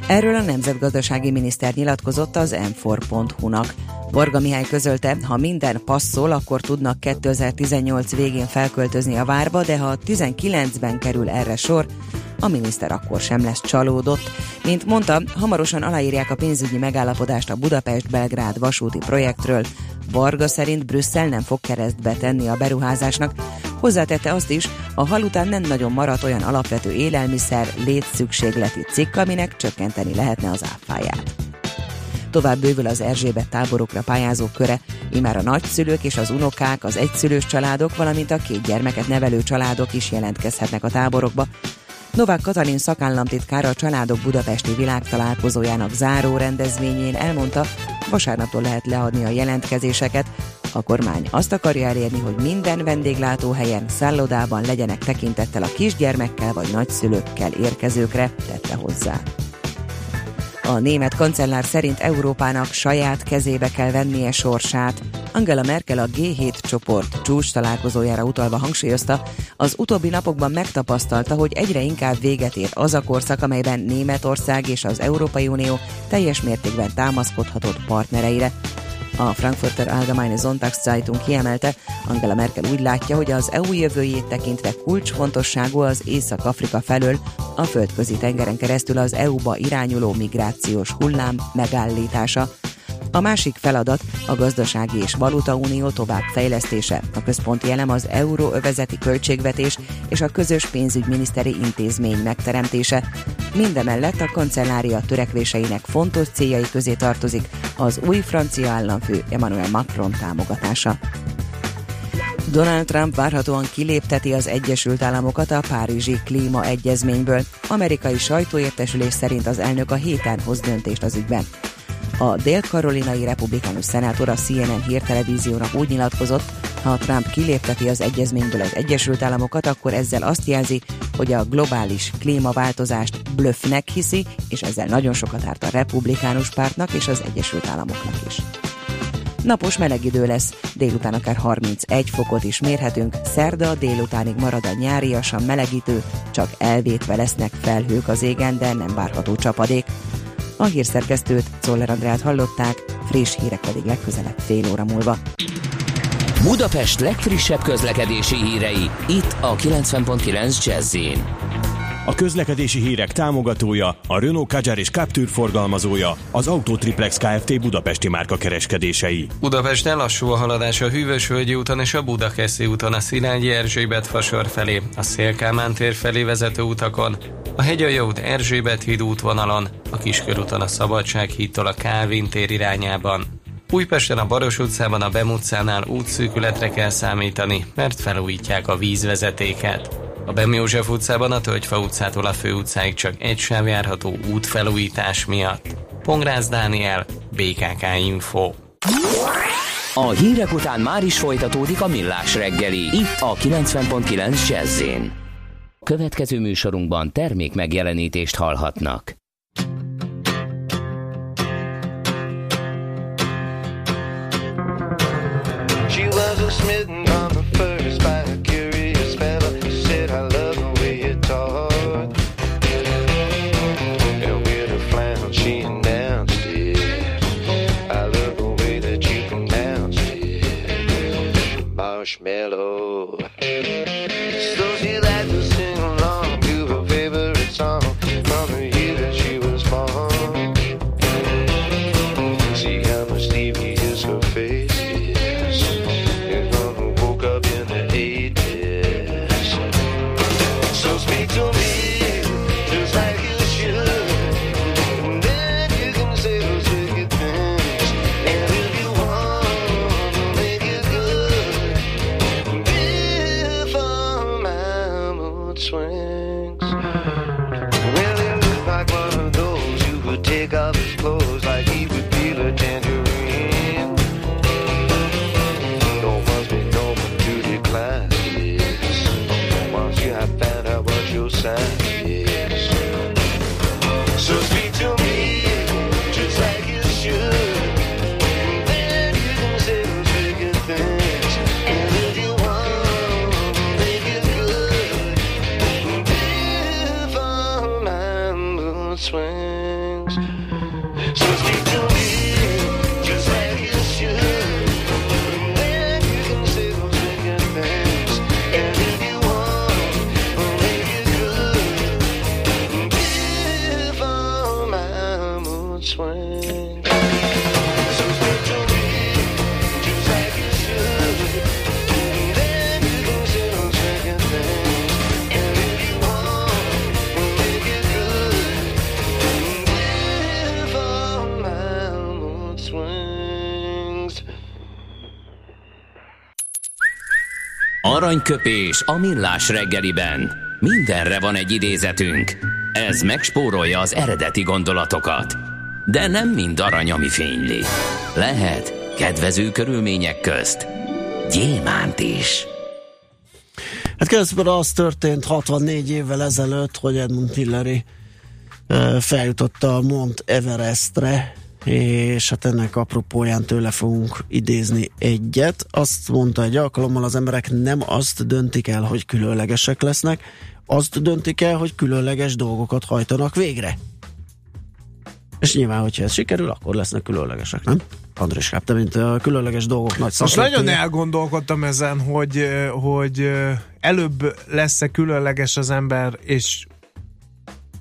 Erről a nemzetgazdasági miniszter nyilatkozott az m4.hu-nak. Varga Mihály közölte, ha minden passzol, akkor tudnak 2018 végén felköltözni a várba, de ha 19-ben kerül erre sor, a miniszter akkor sem lesz csalódott. Mint mondta, hamarosan aláírják a pénzügyi megállapodást a Budapest-Belgrád vasúti projektről. Varga szerint Brüsszel nem fog keresztbe tenni a beruházásnak. Hozzátette azt is, a hal után nem nagyon maradt olyan alapvető élelmiszer, létszükségleti cikk, aminek csökkenteni lehetne az áfáját. Tovább bővül az Erzsébet táborokra pályázók köre, imár a nagyszülők és az unokák, az egyszülős családok, valamint a két gyermeket nevelő családok is jelentkezhetnek a táborokba. Novák Katalin szakállamtitkár a Családok Budapesti Világtalálkozójának záró rendezvényén elmondta, vasárnaptól lehet leadni a jelentkezéseket. A kormány azt akarja elérni, hogy minden vendéglátóhelyen, szállodában legyenek tekintettel a kisgyermekkel vagy nagyszülőkkel érkezőkre, tette hozzá. A német kancellár szerint Európának saját kezébe kell vennie sorsát. Angela Merkel a G7 csoport csúcs találkozójára utalva hangsúlyozta, az utóbbi napokban megtapasztalta, hogy egyre inkább véget ér az a korszak, amelyben Németország és az Európai Unió teljes mértékben támaszkodhatott partnereire. A Frankfurter Allgemeine Sonntagszeitung kiemelte, Angela Merkel úgy látja, hogy az EU jövőjét tekintve kulcsfontosságú az Észak-Afrika felől a földközi tengeren keresztül az EU-ba irányuló migrációs hullám megállítása. A másik feladat a gazdasági és valutaunió továbbfejlesztése. A központi elem az euróövezeti költségvetés és a közös pénzügyminiszteri intézmény megteremtése. Mindemellett a kancellária törekvéseinek fontos céljai közé tartozik az új francia államfő Emmanuel Macron támogatása. Donald Trump várhatóan kilépteti az Egyesült Államokat a Párizsi Klímaegyezményből. Amerikai sajtóértesülés szerint az elnök a héten hoz döntést az ügyben. A dél-karolinai republikánus szenátor a CNN hírtelevíziónak úgy nyilatkozott, ha Trump kilépteti az egyezményből az Egyesült Államokat, akkor ezzel azt jelzi, hogy a globális klímaváltozást blöffnek hiszi, és ezzel nagyon sokat árt a republikánus pártnak és az Egyesült Államoknak is. Napos meleg idő lesz, délután akár 31 fokot is mérhetünk, szerda délutánig marad a nyáriasan melegítő, csak elvétve lesznek felhők az égen, de nem várható csapadék. A hírszerkesztőt, Czoller Andrát hallották, friss hírek pedig legközelebb fél óra múlva. Budapest legfrissebb közlekedési hírei, itt a 90.9 jazz a közlekedési hírek támogatója, a Renault Kadjar és Captur forgalmazója, az Autotriplex Kft. Budapesti márka kereskedései. Budapesten lassú a haladás a Hűvösvölgyi úton és a Budakeszi úton a Szilágyi Erzsébet fasor felé, a Szélkámán tér felé vezető utakon, a Hegyalja út Erzsébet híd útvonalon, a Kiskörúton a Szabadság hídtól a Kávin tér irányában. Újpesten a Baros utcában a Bem utcánál útszűkületre kell számítani, mert felújítják a vízvezetéket. A Bem József utcában a Tölgyfa utcától a fő utcáig csak egy sáv járható útfelújítás miatt. Pongrász Dániel, BKK Info. A hírek után már is folytatódik a millás reggeli, itt a 90.9 jazz Következő műsorunkban termék megjelenítést hallhatnak. She was a smitten Marshmallow Aranyköpés a millás reggeliben. Mindenre van egy idézetünk. Ez megspórolja az eredeti gondolatokat. De nem mind arany, ami fényli. Lehet kedvező körülmények közt gyémánt is. Hát közben az történt 64 évvel ezelőtt, hogy Edmund Hillary feljutott a Mont Everestre, és hát ennek apropóján tőle fogunk idézni egyet. Azt mondta egy alkalommal, az emberek nem azt döntik el, hogy különlegesek lesznek, azt döntik el, hogy különleges dolgokat hajtanak végre. És nyilván, hogyha ez sikerül, akkor lesznek különlegesek, nem? András te mint a különleges dolgok nagy Most nagyon elgondolkodtam ezen, hogy, hogy előbb lesz-e különleges az ember, és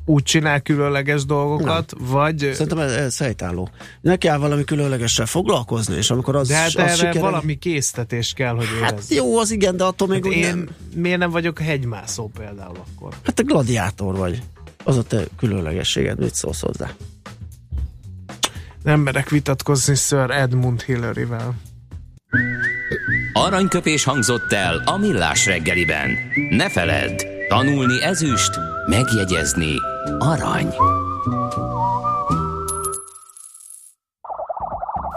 úgy csinál különleges dolgokat, Na. vagy... Szerintem ez, ez helytálló. Neki kell valami különlegessel foglalkozni, és amikor az De hát az erre sikerül... valami késztetés kell, hogy Hát érezz. jó, az igen, de attól még hát én nem... miért nem vagyok hegymászó például akkor? Hát te gladiátor vagy. Az a te különlegességed, mit szólsz hozzá? Nem merek vitatkozni Sir Edmund Hillary-vel. Aranyköpés hangzott el a millás reggeliben. Ne feledd, tanulni ezüst, megjegyezni arany.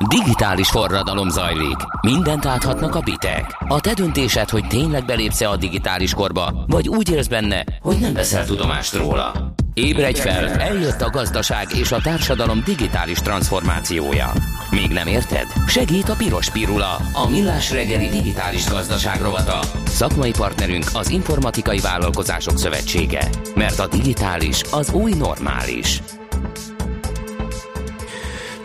Digitális forradalom zajlik. Mindent áthatnak a bitek. A te döntésed, hogy tényleg belépsz-e a digitális korba, vagy úgy élsz benne, hogy nem veszel tudomást róla. Ébredj fel, eljött a gazdaság és a társadalom digitális transformációja. Még nem érted? Segít a Piros Pirula, a millás reggeli digitális gazdaság rovata. Szakmai partnerünk az Informatikai Vállalkozások Szövetsége. Mert a digitális az új normális.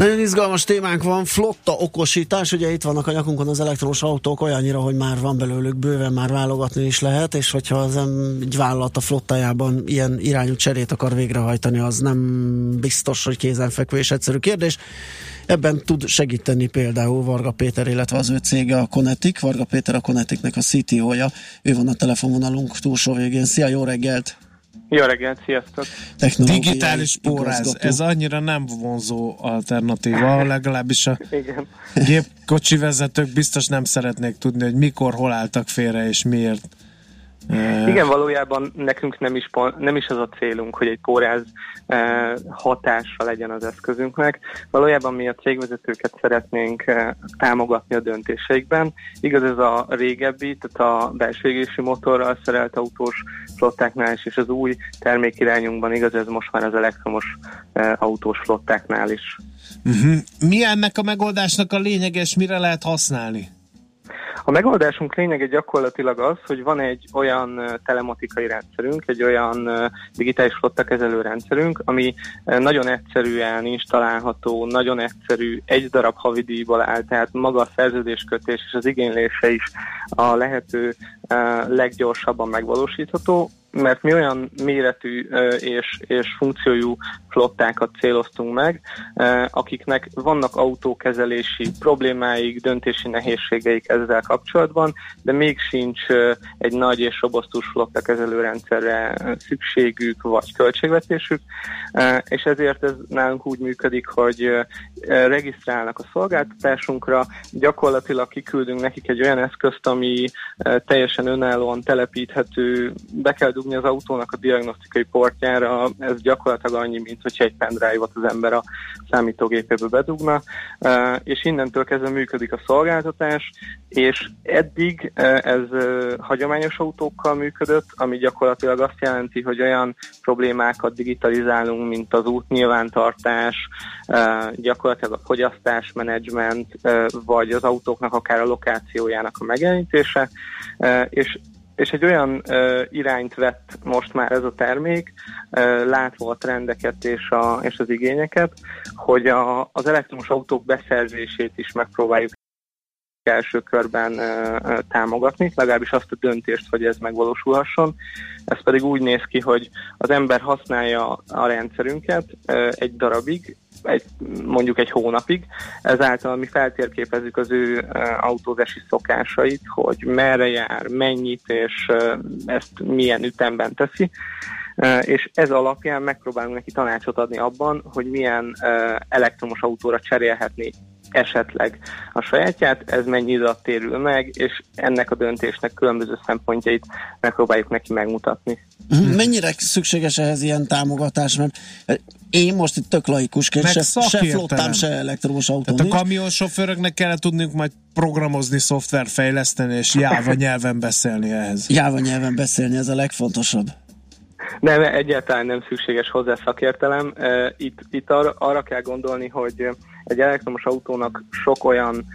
Nagyon izgalmas témánk van, flotta okosítás, ugye itt vannak a nyakunkon az elektromos autók olyannyira, hogy már van belőlük bőven, már válogatni is lehet, és hogyha az egy vállalat a flottájában ilyen irányú cserét akar végrehajtani, az nem biztos, hogy kézenfekvő és egyszerű kérdés. Ebben tud segíteni például Varga Péter, illetve az ő cége a Konetik. Varga Péter a Konetiknek a CTO-ja. Ő van a telefonvonalunk túlsó végén. Szia, jó reggelt! Jó reggelt, sziasztok! Digitális póráz, ez annyira nem vonzó alternatíva, legalábbis a Igen. gépkocsi vezetők biztos nem szeretnék tudni, hogy mikor, hol álltak félre és miért. Igen, valójában nekünk nem is, nem is az a célunk, hogy egy póráz hatása legyen az eszközünknek. Valójában mi a cégvezetőket szeretnénk támogatni a döntéseikben. Igaz ez a régebbi, tehát a belső égési motorral szerelt autós flottáknál is, és az új termékirányunkban igaz ez most már az elektromos autós flottáknál is. Uh-huh. Mi ennek a megoldásnak a lényeges, mire lehet használni? A megoldásunk lényege gyakorlatilag az, hogy van egy olyan telematikai rendszerünk, egy olyan digitális flottakezelő rendszerünk, ami nagyon egyszerűen installálható, nagyon egyszerű, egy darab havidíjból áll, tehát maga a szerződéskötés és az igénylése is a lehető leggyorsabban megvalósítható mert mi olyan méretű és, és funkciójú flottákat céloztunk meg, akiknek vannak autókezelési problémáik, döntési nehézségeik ezzel kapcsolatban, de még sincs egy nagy és robosztus flottakezelő rendszerre szükségük vagy költségvetésük, és ezért ez nálunk úgy működik, hogy regisztrálnak a szolgáltatásunkra, gyakorlatilag kiküldünk nekik egy olyan eszközt, ami teljesen önállóan telepíthető, be kell dugni az autónak a diagnosztikai portjára, ez gyakorlatilag annyi, mint hogyha egy pendrive-ot az ember a számítógépébe bedugna, és innentől kezdve működik a szolgáltatás, és eddig ez hagyományos autókkal működött, ami gyakorlatilag azt jelenti, hogy olyan problémákat digitalizálunk, mint az útnyilvántartás, gyakorlatilag a fogyasztásmenedzsment, vagy az autóknak akár a lokációjának a megjelenítése, és és egy olyan uh, irányt vett most már ez a termék, uh, látva a trendeket és, a, és az igényeket, hogy a, az elektromos autók beszerzését is megpróbáljuk első körben uh, támogatni, legalábbis azt a döntést, hogy ez megvalósulhasson. Ez pedig úgy néz ki, hogy az ember használja a rendszerünket uh, egy darabig, egy, mondjuk egy hónapig. Ezáltal mi feltérképezzük az ő autózási szokásait, hogy merre jár, mennyit, és ezt milyen ütemben teszi és ez alapján megpróbálunk neki tanácsot adni abban, hogy milyen elektromos autóra cserélhetné esetleg a sajátját, ez mennyi idő térül meg, és ennek a döntésnek különböző szempontjait megpróbáljuk neki megmutatni. Mennyire szükséges ehhez ilyen támogatás? Mert én most itt tök laikusként, se, se flottám, se elektromos autó Tehát a kamionsofőröknek kell tudniuk majd programozni, szoftverfejleszteni, és jáva nyelven beszélni ehhez. Jáva nyelven beszélni, ez a legfontosabb. Nem, egyáltalán nem szükséges hozzá szakértelem. Itt, itt arra, arra kell gondolni, hogy egy elektromos autónak sok olyan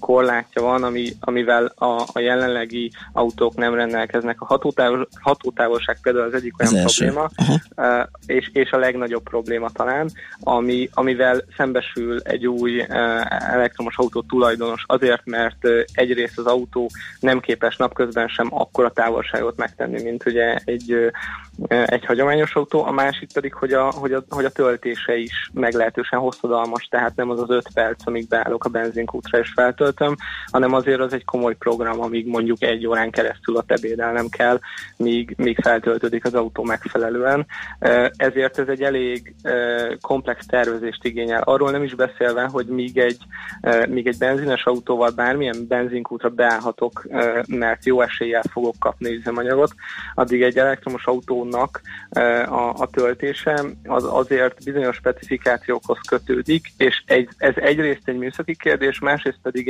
korlátja van, ami, amivel a, a jelenlegi autók nem rendelkeznek. A hatótávol, hatótávolság például az egyik olyan az probléma, uh, és, és a legnagyobb probléma talán, ami, amivel szembesül egy új uh, elektromos autó tulajdonos azért, mert uh, egyrészt az autó nem képes napközben sem akkora távolságot megtenni, mint ugye egy, uh, egy hagyományos autó, a másik pedig, hogy a, hogy, a, hogy a töltése is meglehetősen hosszadalmas, tehát nem az az öt perc, amíg beállok a benzinkútra és feltölt, töltöm, hanem azért az egy komoly program, amíg mondjuk egy órán keresztül ott ebédelnem kell, míg, míg feltöltődik az autó megfelelően. Ezért ez egy elég komplex tervezést igényel. Arról nem is beszélve, hogy míg egy, míg egy benzines autóval bármilyen benzinkútra beállhatok, mert jó eséllyel fogok kapni üzemanyagot, addig egy elektromos autónak a, a töltése az azért bizonyos specifikációkhoz kötődik, és egy, ez egyrészt egy műszaki kérdés, másrészt pedig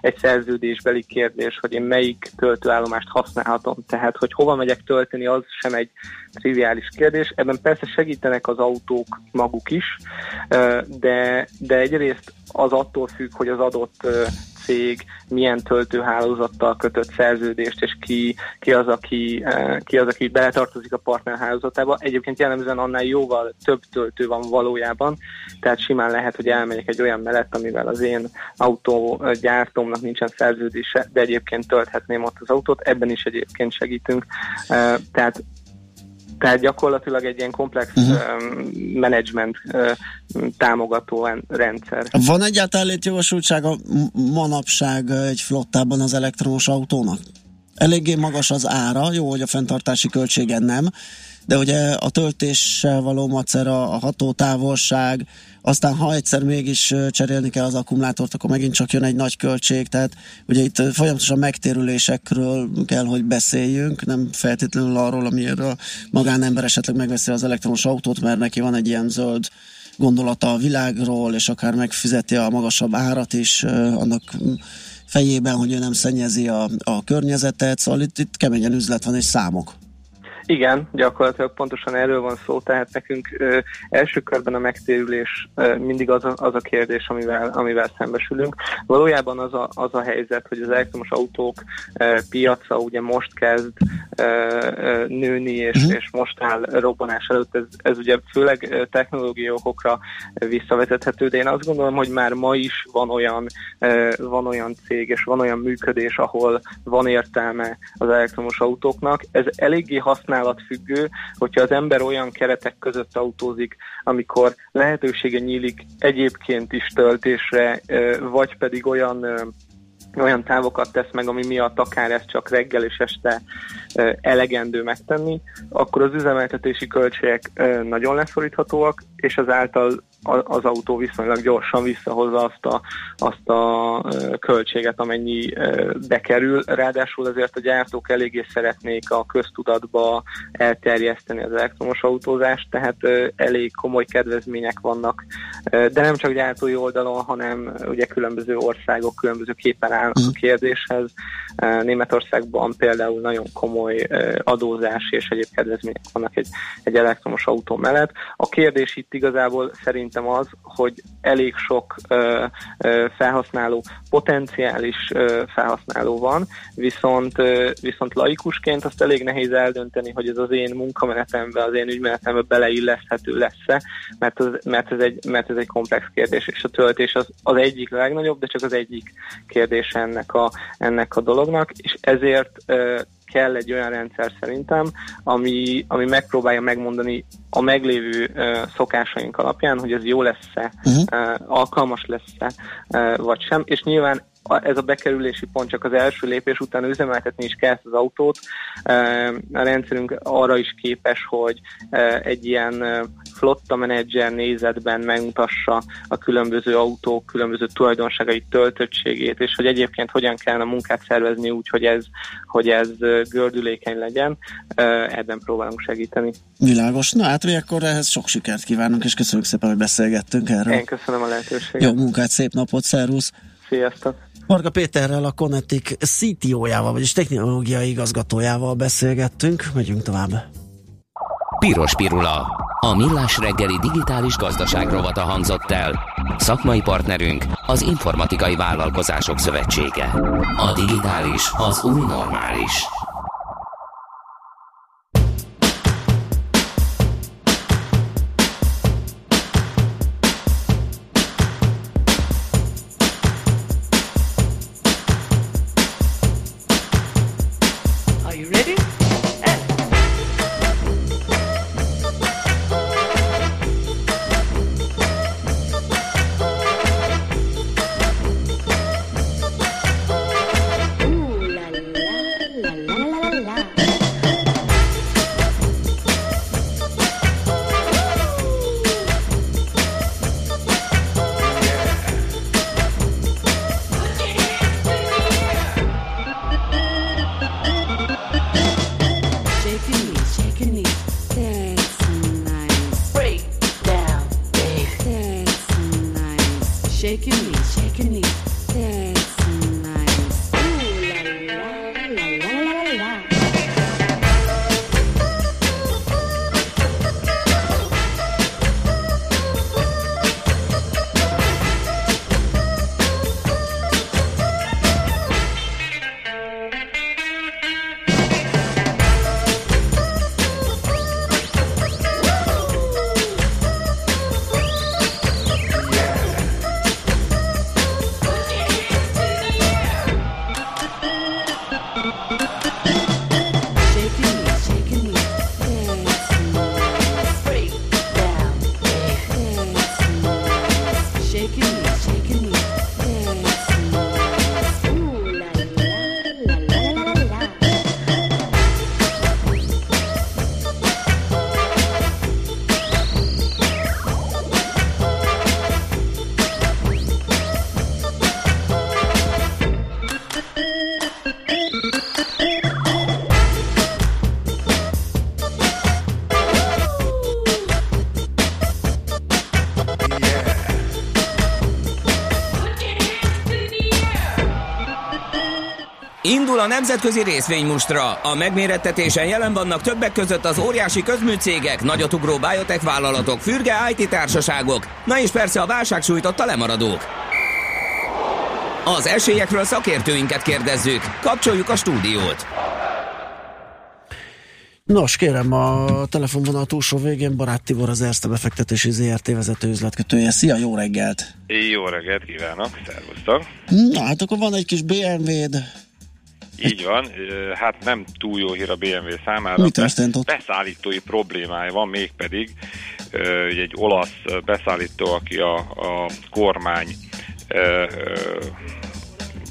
egy szerződésbeli kérdés, hogy én melyik töltőállomást használhatom. Tehát, hogy hova megyek tölteni, az sem egy triviális kérdés. Ebben persze segítenek az autók maguk is, de, de egyrészt az attól függ, hogy az adott cég milyen töltőhálózattal kötött szerződést, és ki, ki, az, aki, ki az, aki beletartozik a partnerhálózatába. Egyébként jellemzően annál jóval több töltő van valójában, tehát simán lehet, hogy elmegyek egy olyan mellett, amivel az én autógyártómnak nincsen szerződése, de egyébként tölthetném ott az autót, ebben is egyébként segítünk. Eh, tehát tehát gyakorlatilag egy ilyen komplex uh-huh. menedzsment támogató rendszer. Van egyáltalán létjogosultsága manapság egy flottában az elektromos autónak? Eléggé magas az ára, jó, hogy a fenntartási költsége nem, de ugye a töltéssel való macera, a hatótávolság, aztán ha egyszer mégis cserélni kell az akkumulátort, akkor megint csak jön egy nagy költség, tehát ugye itt folyamatosan megtérülésekről kell, hogy beszéljünk, nem feltétlenül arról, amiért a magánember esetleg megveszi az elektromos autót, mert neki van egy ilyen zöld gondolata a világról, és akár megfizeti a magasabb árat is annak fejében, hogy ő nem szennyezi a, a környezetet, szóval itt, itt keményen üzlet van és számok. Igen, gyakorlatilag pontosan erről van szó, tehát nekünk ö, első körben a megtérülés ö, mindig az a, az a kérdés, amivel, amivel szembesülünk. Valójában az a, az a helyzet, hogy az elektromos autók ö, piaca ugye most kezd ö, ö, nőni, és, uh-huh. és most áll robbanás előtt. Ez, ez ugye főleg technológiai okokra visszavezethető, de én azt gondolom, hogy már ma is van olyan, ö, van olyan cég, és van olyan működés, ahol van értelme az elektromos autóknak. Ez eléggé használ használatfüggő, hogyha az ember olyan keretek között autózik, amikor lehetősége nyílik egyébként is töltésre, vagy pedig olyan olyan távokat tesz meg, ami miatt akár ezt csak reggel és este elegendő megtenni, akkor az üzemeltetési költségek nagyon leszoríthatóak, és azáltal az autó viszonylag gyorsan visszahozza azt a, azt a költséget, amennyi bekerül. Ráadásul azért a gyártók eléggé szeretnék a köztudatba elterjeszteni az elektromos autózást, tehát elég komoly kedvezmények vannak, de nem csak gyártói oldalon, hanem ugye különböző országok különböző képen állnak a mhm. kérdéshez. Németországban például nagyon komoly adózás és egyéb kedvezmények vannak egy, egy elektromos autó mellett. A kérdés itt igazából szerint szerintem az, hogy elég sok ö, ö, felhasználó, potenciális ö, felhasználó van, viszont, ö, viszont laikusként azt elég nehéz eldönteni, hogy ez az én munkamenetembe, az én ügymenetembe beleilleszthető lesz-e, mert, az, mert, ez egy, mert ez egy komplex kérdés, és a töltés az, az egyik legnagyobb, de csak az egyik kérdés ennek a, ennek a dolognak, és ezért ö, kell egy olyan rendszer szerintem, ami, ami megpróbálja megmondani a meglévő uh, szokásaink alapján, hogy ez jó lesz-e, uh-huh. uh, alkalmas lesz-e, uh, vagy sem, és nyilván ez a bekerülési pont csak az első lépés, után üzemeltetni is kell az autót. A rendszerünk arra is képes, hogy egy ilyen flotta menedzser nézetben megmutassa a különböző autók különböző tulajdonságait, töltöttségét, és hogy egyébként hogyan kellene a munkát szervezni úgy, hogy ez, hogy ez gördülékeny legyen. Ebben próbálunk segíteni. Világos. Na hát mi akkor ehhez sok sikert kívánunk, és köszönjük szépen, hogy beszélgettünk erről. Én köszönöm a lehetőséget. Jó munkát, szép napot, szervusz! Sziasztok! Marga Péterrel, a Konetik CTO-jával, vagyis technológiai igazgatójával beszélgettünk. Megyünk tovább. Piros Pirula. A millás reggeli digitális gazdaság rovata hangzott el. Szakmai partnerünk az Informatikai Vállalkozások Szövetsége. A digitális az új normális. Indul a nemzetközi részvénymustra. A megmérettetésen jelen vannak többek között az óriási közműcégek, nagyotugró biotech vállalatok, fürge IT társaságok, na és persze a válság sújtotta lemaradók. Az esélyekről szakértőinket kérdezzük. Kapcsoljuk a stúdiót. Nos, kérem, a telefonvonal túlsó végén Barát Tibor az Erste befektetési ZRT vezető üzletkötője. Szia, jó reggelt! Jó reggelt kívánok, szervusztok! Na, hát akkor van egy kis BMW-d, így van, hát nem túl jó hír a BMW számára. Mi történt ott? Beszállítói problémája van, mégpedig egy olasz beszállító, aki a, a kormány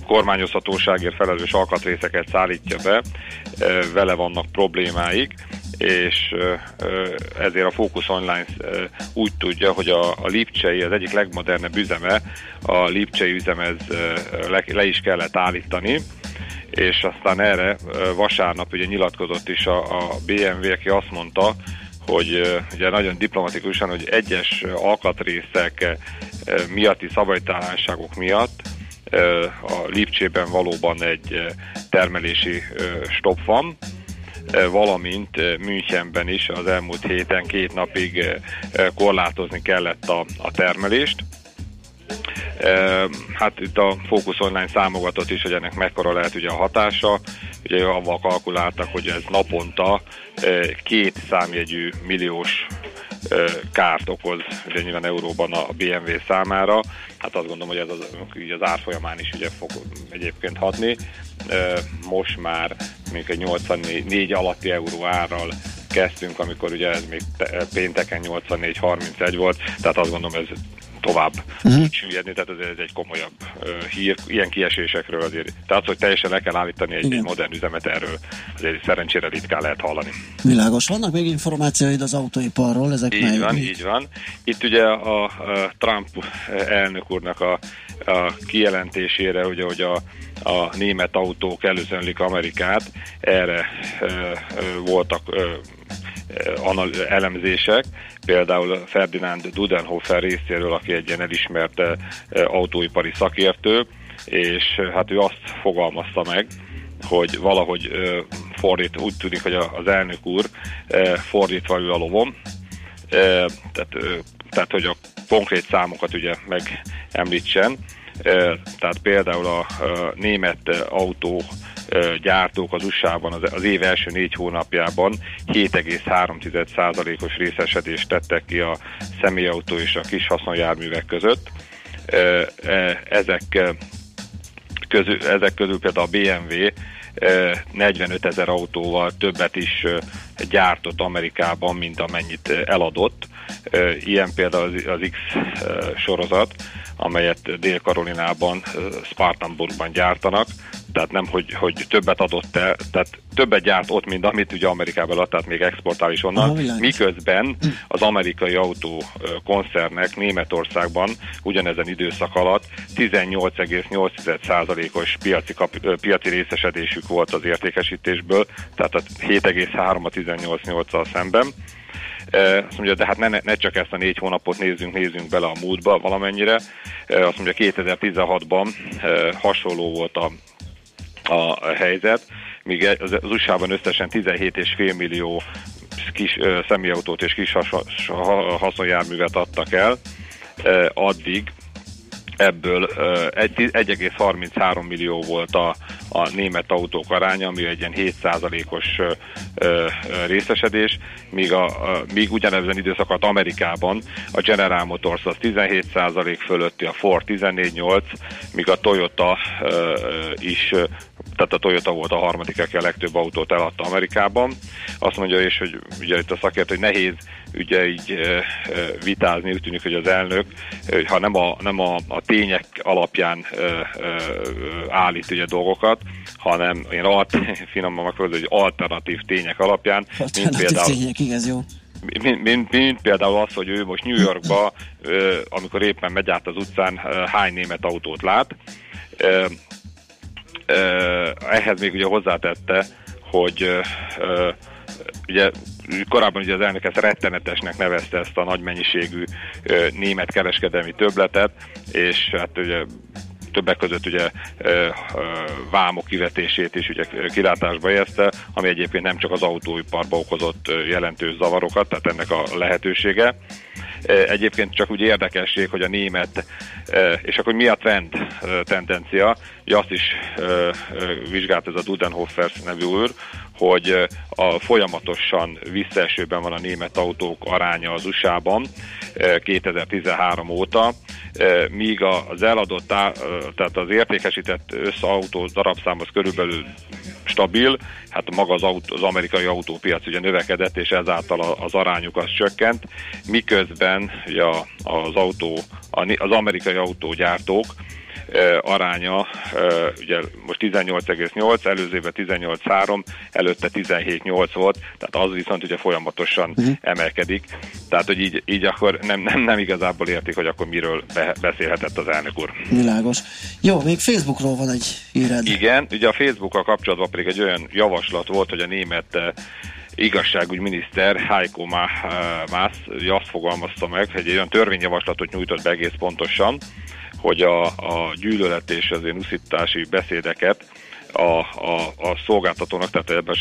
kormányozhatóságért felelős alkatrészeket szállítja be, vele vannak problémáik, és ezért a Focus Online úgy tudja, hogy a, a Lipcsei, az egyik legmodernebb üzeme, a Lipcsei üzemez le, le is kellett állítani, és aztán erre vasárnap ugye nyilatkozott is a, a BMW, aki azt mondta, hogy ugye nagyon diplomatikusan, hogy egyes alkatrészek miatti szabálytalanságok miatt a Lipcsében valóban egy termelési stop van, valamint Münchenben is az elmúlt héten két napig korlátozni kellett a, a termelést Hát itt a Focus Online számogatott is, hogy ennek mekkora lehet ugye a hatása. Ugye avval kalkuláltak, hogy ez naponta két számjegyű milliós kárt okoz, ugye nyilván euróban a BMW számára. Hát azt gondolom, hogy ez az, így az árfolyamán is ugye fog egyébként hatni. Most már még egy 84 alatti euró árral kezdtünk, amikor ugye ez még pénteken 84-31 volt, tehát azt gondolom ez tovább uh-huh. süllyedni, tehát ez egy komolyabb uh, hír, ilyen kiesésekről azért. Tehát, hogy teljesen le kell állítani egy, egy modern üzemet erről, azért szerencsére ritkán lehet hallani. Világos. Vannak még információid az autóiparról? Ezek így mely... van, így van. Itt ugye a, a Trump elnök úrnak a, a kijelentésére, ugye, hogy a, a német autók előzönlik Amerikát, erre e, e, voltak e, elemzések, például Ferdinand Dudenhofer részéről, aki egy ilyen elismert autóipari szakértő, és hát ő azt fogalmazta meg, hogy valahogy fordít, úgy tűnik, hogy az elnök úr fordítva ő a lovon, tehát, tehát hogy a konkrét számokat ugye megemlítsen, tehát például a német autó gyártók az USA-ban az, év első négy hónapjában 7,3%-os részesedést tettek ki a személyautó és a kis haszonjárművek között. Ezek közül, ezek közül például a BMW 45 ezer autóval többet is gyártott Amerikában, mint amennyit eladott. Ilyen például az X sorozat, amelyet Dél-Karolinában, Spartanburgban gyártanak, tehát nem, hogy, hogy többet adott el, tehát többet gyárt ott, mint amit ugye Amerikában adott, tehát még exportál is onnan, miközben az amerikai autó koncernek Németországban ugyanezen időszak alatt 18,8%-os piaci, kap, piaci részesedésük volt az értékesítésből, tehát a 7,3 a 18,8-al szemben. Azt mondja, de hát ne, ne csak ezt a négy hónapot nézzünk, nézzünk bele a múltba valamennyire. Azt mondja, 2016-ban hasonló volt a a helyzet, míg az USA-ban összesen 17,5 millió kis személyautót és kis haszonjárművet adtak el, addig ebből 1,33 millió volt a, a német autók aránya, ami egy ilyen 7%-os részesedés, míg, a, a, míg ugyanezen időszakat Amerikában a General Motors az 17% fölötti, a Ford 14,8, míg a Toyota is tehát a Toyota volt a harmadik, aki a legtöbb autót eladta Amerikában. Azt mondja és hogy ugye itt a szakért, hogy nehéz ugye így vitázni, úgy tűnik, hogy az elnök, ha nem a, nem a, a tények alapján állít ugye dolgokat, hanem én alt, finoman megfordul, hogy alternatív tények alapján, alternatív mint például, tények, igaz, jó. Mint, mint, mint például az, hogy ő most New Yorkba, amikor éppen megy át az utcán, hány német autót lát, ehhez még ugye hozzátette, hogy ugye korábban ugye az elnök ezt rettenetesnek nevezte ezt a nagy mennyiségű német kereskedelmi töbletet, és hát ugye többek között ugye vámok kivetését is ugye kilátásba érte, ami egyébként nem csak az autóiparba okozott jelentős zavarokat, tehát ennek a lehetősége. Egyébként csak úgy érdekesség, hogy a német, és akkor mi a trend tendencia, hogy azt is vizsgált ez a Dudenhofer nevű úr, hogy a folyamatosan visszaesőben van a német autók aránya az USA-ban 2013 óta, míg az eladott, tehát az értékesített összeautó darabszám az körülbelül stabil, hát maga az, autó, az amerikai autópiac ugye növekedett, és ezáltal az arányuk az csökkent, miközben ugye az autó, az amerikai autógyártók aránya ugye most 18,8, előző évben 18,3, előtte 17,8 volt, tehát az viszont ugye folyamatosan uh-huh. emelkedik. Tehát, hogy így, így akkor nem, nem, nem igazából értik, hogy akkor miről be, beszélhetett az elnök úr. Világos. Jó, még Facebookról van egy híred. Igen, ugye a Facebookkal kapcsolatban pedig egy olyan javaslat volt, hogy a német igazságügyminiszter Heiko Maas azt fogalmazta meg, hogy egy olyan törvényjavaslatot nyújtott be egész pontosan, hogy a, a gyűlölet és az én uszítási beszédeket a, a, a szolgáltatónak, tehát ebben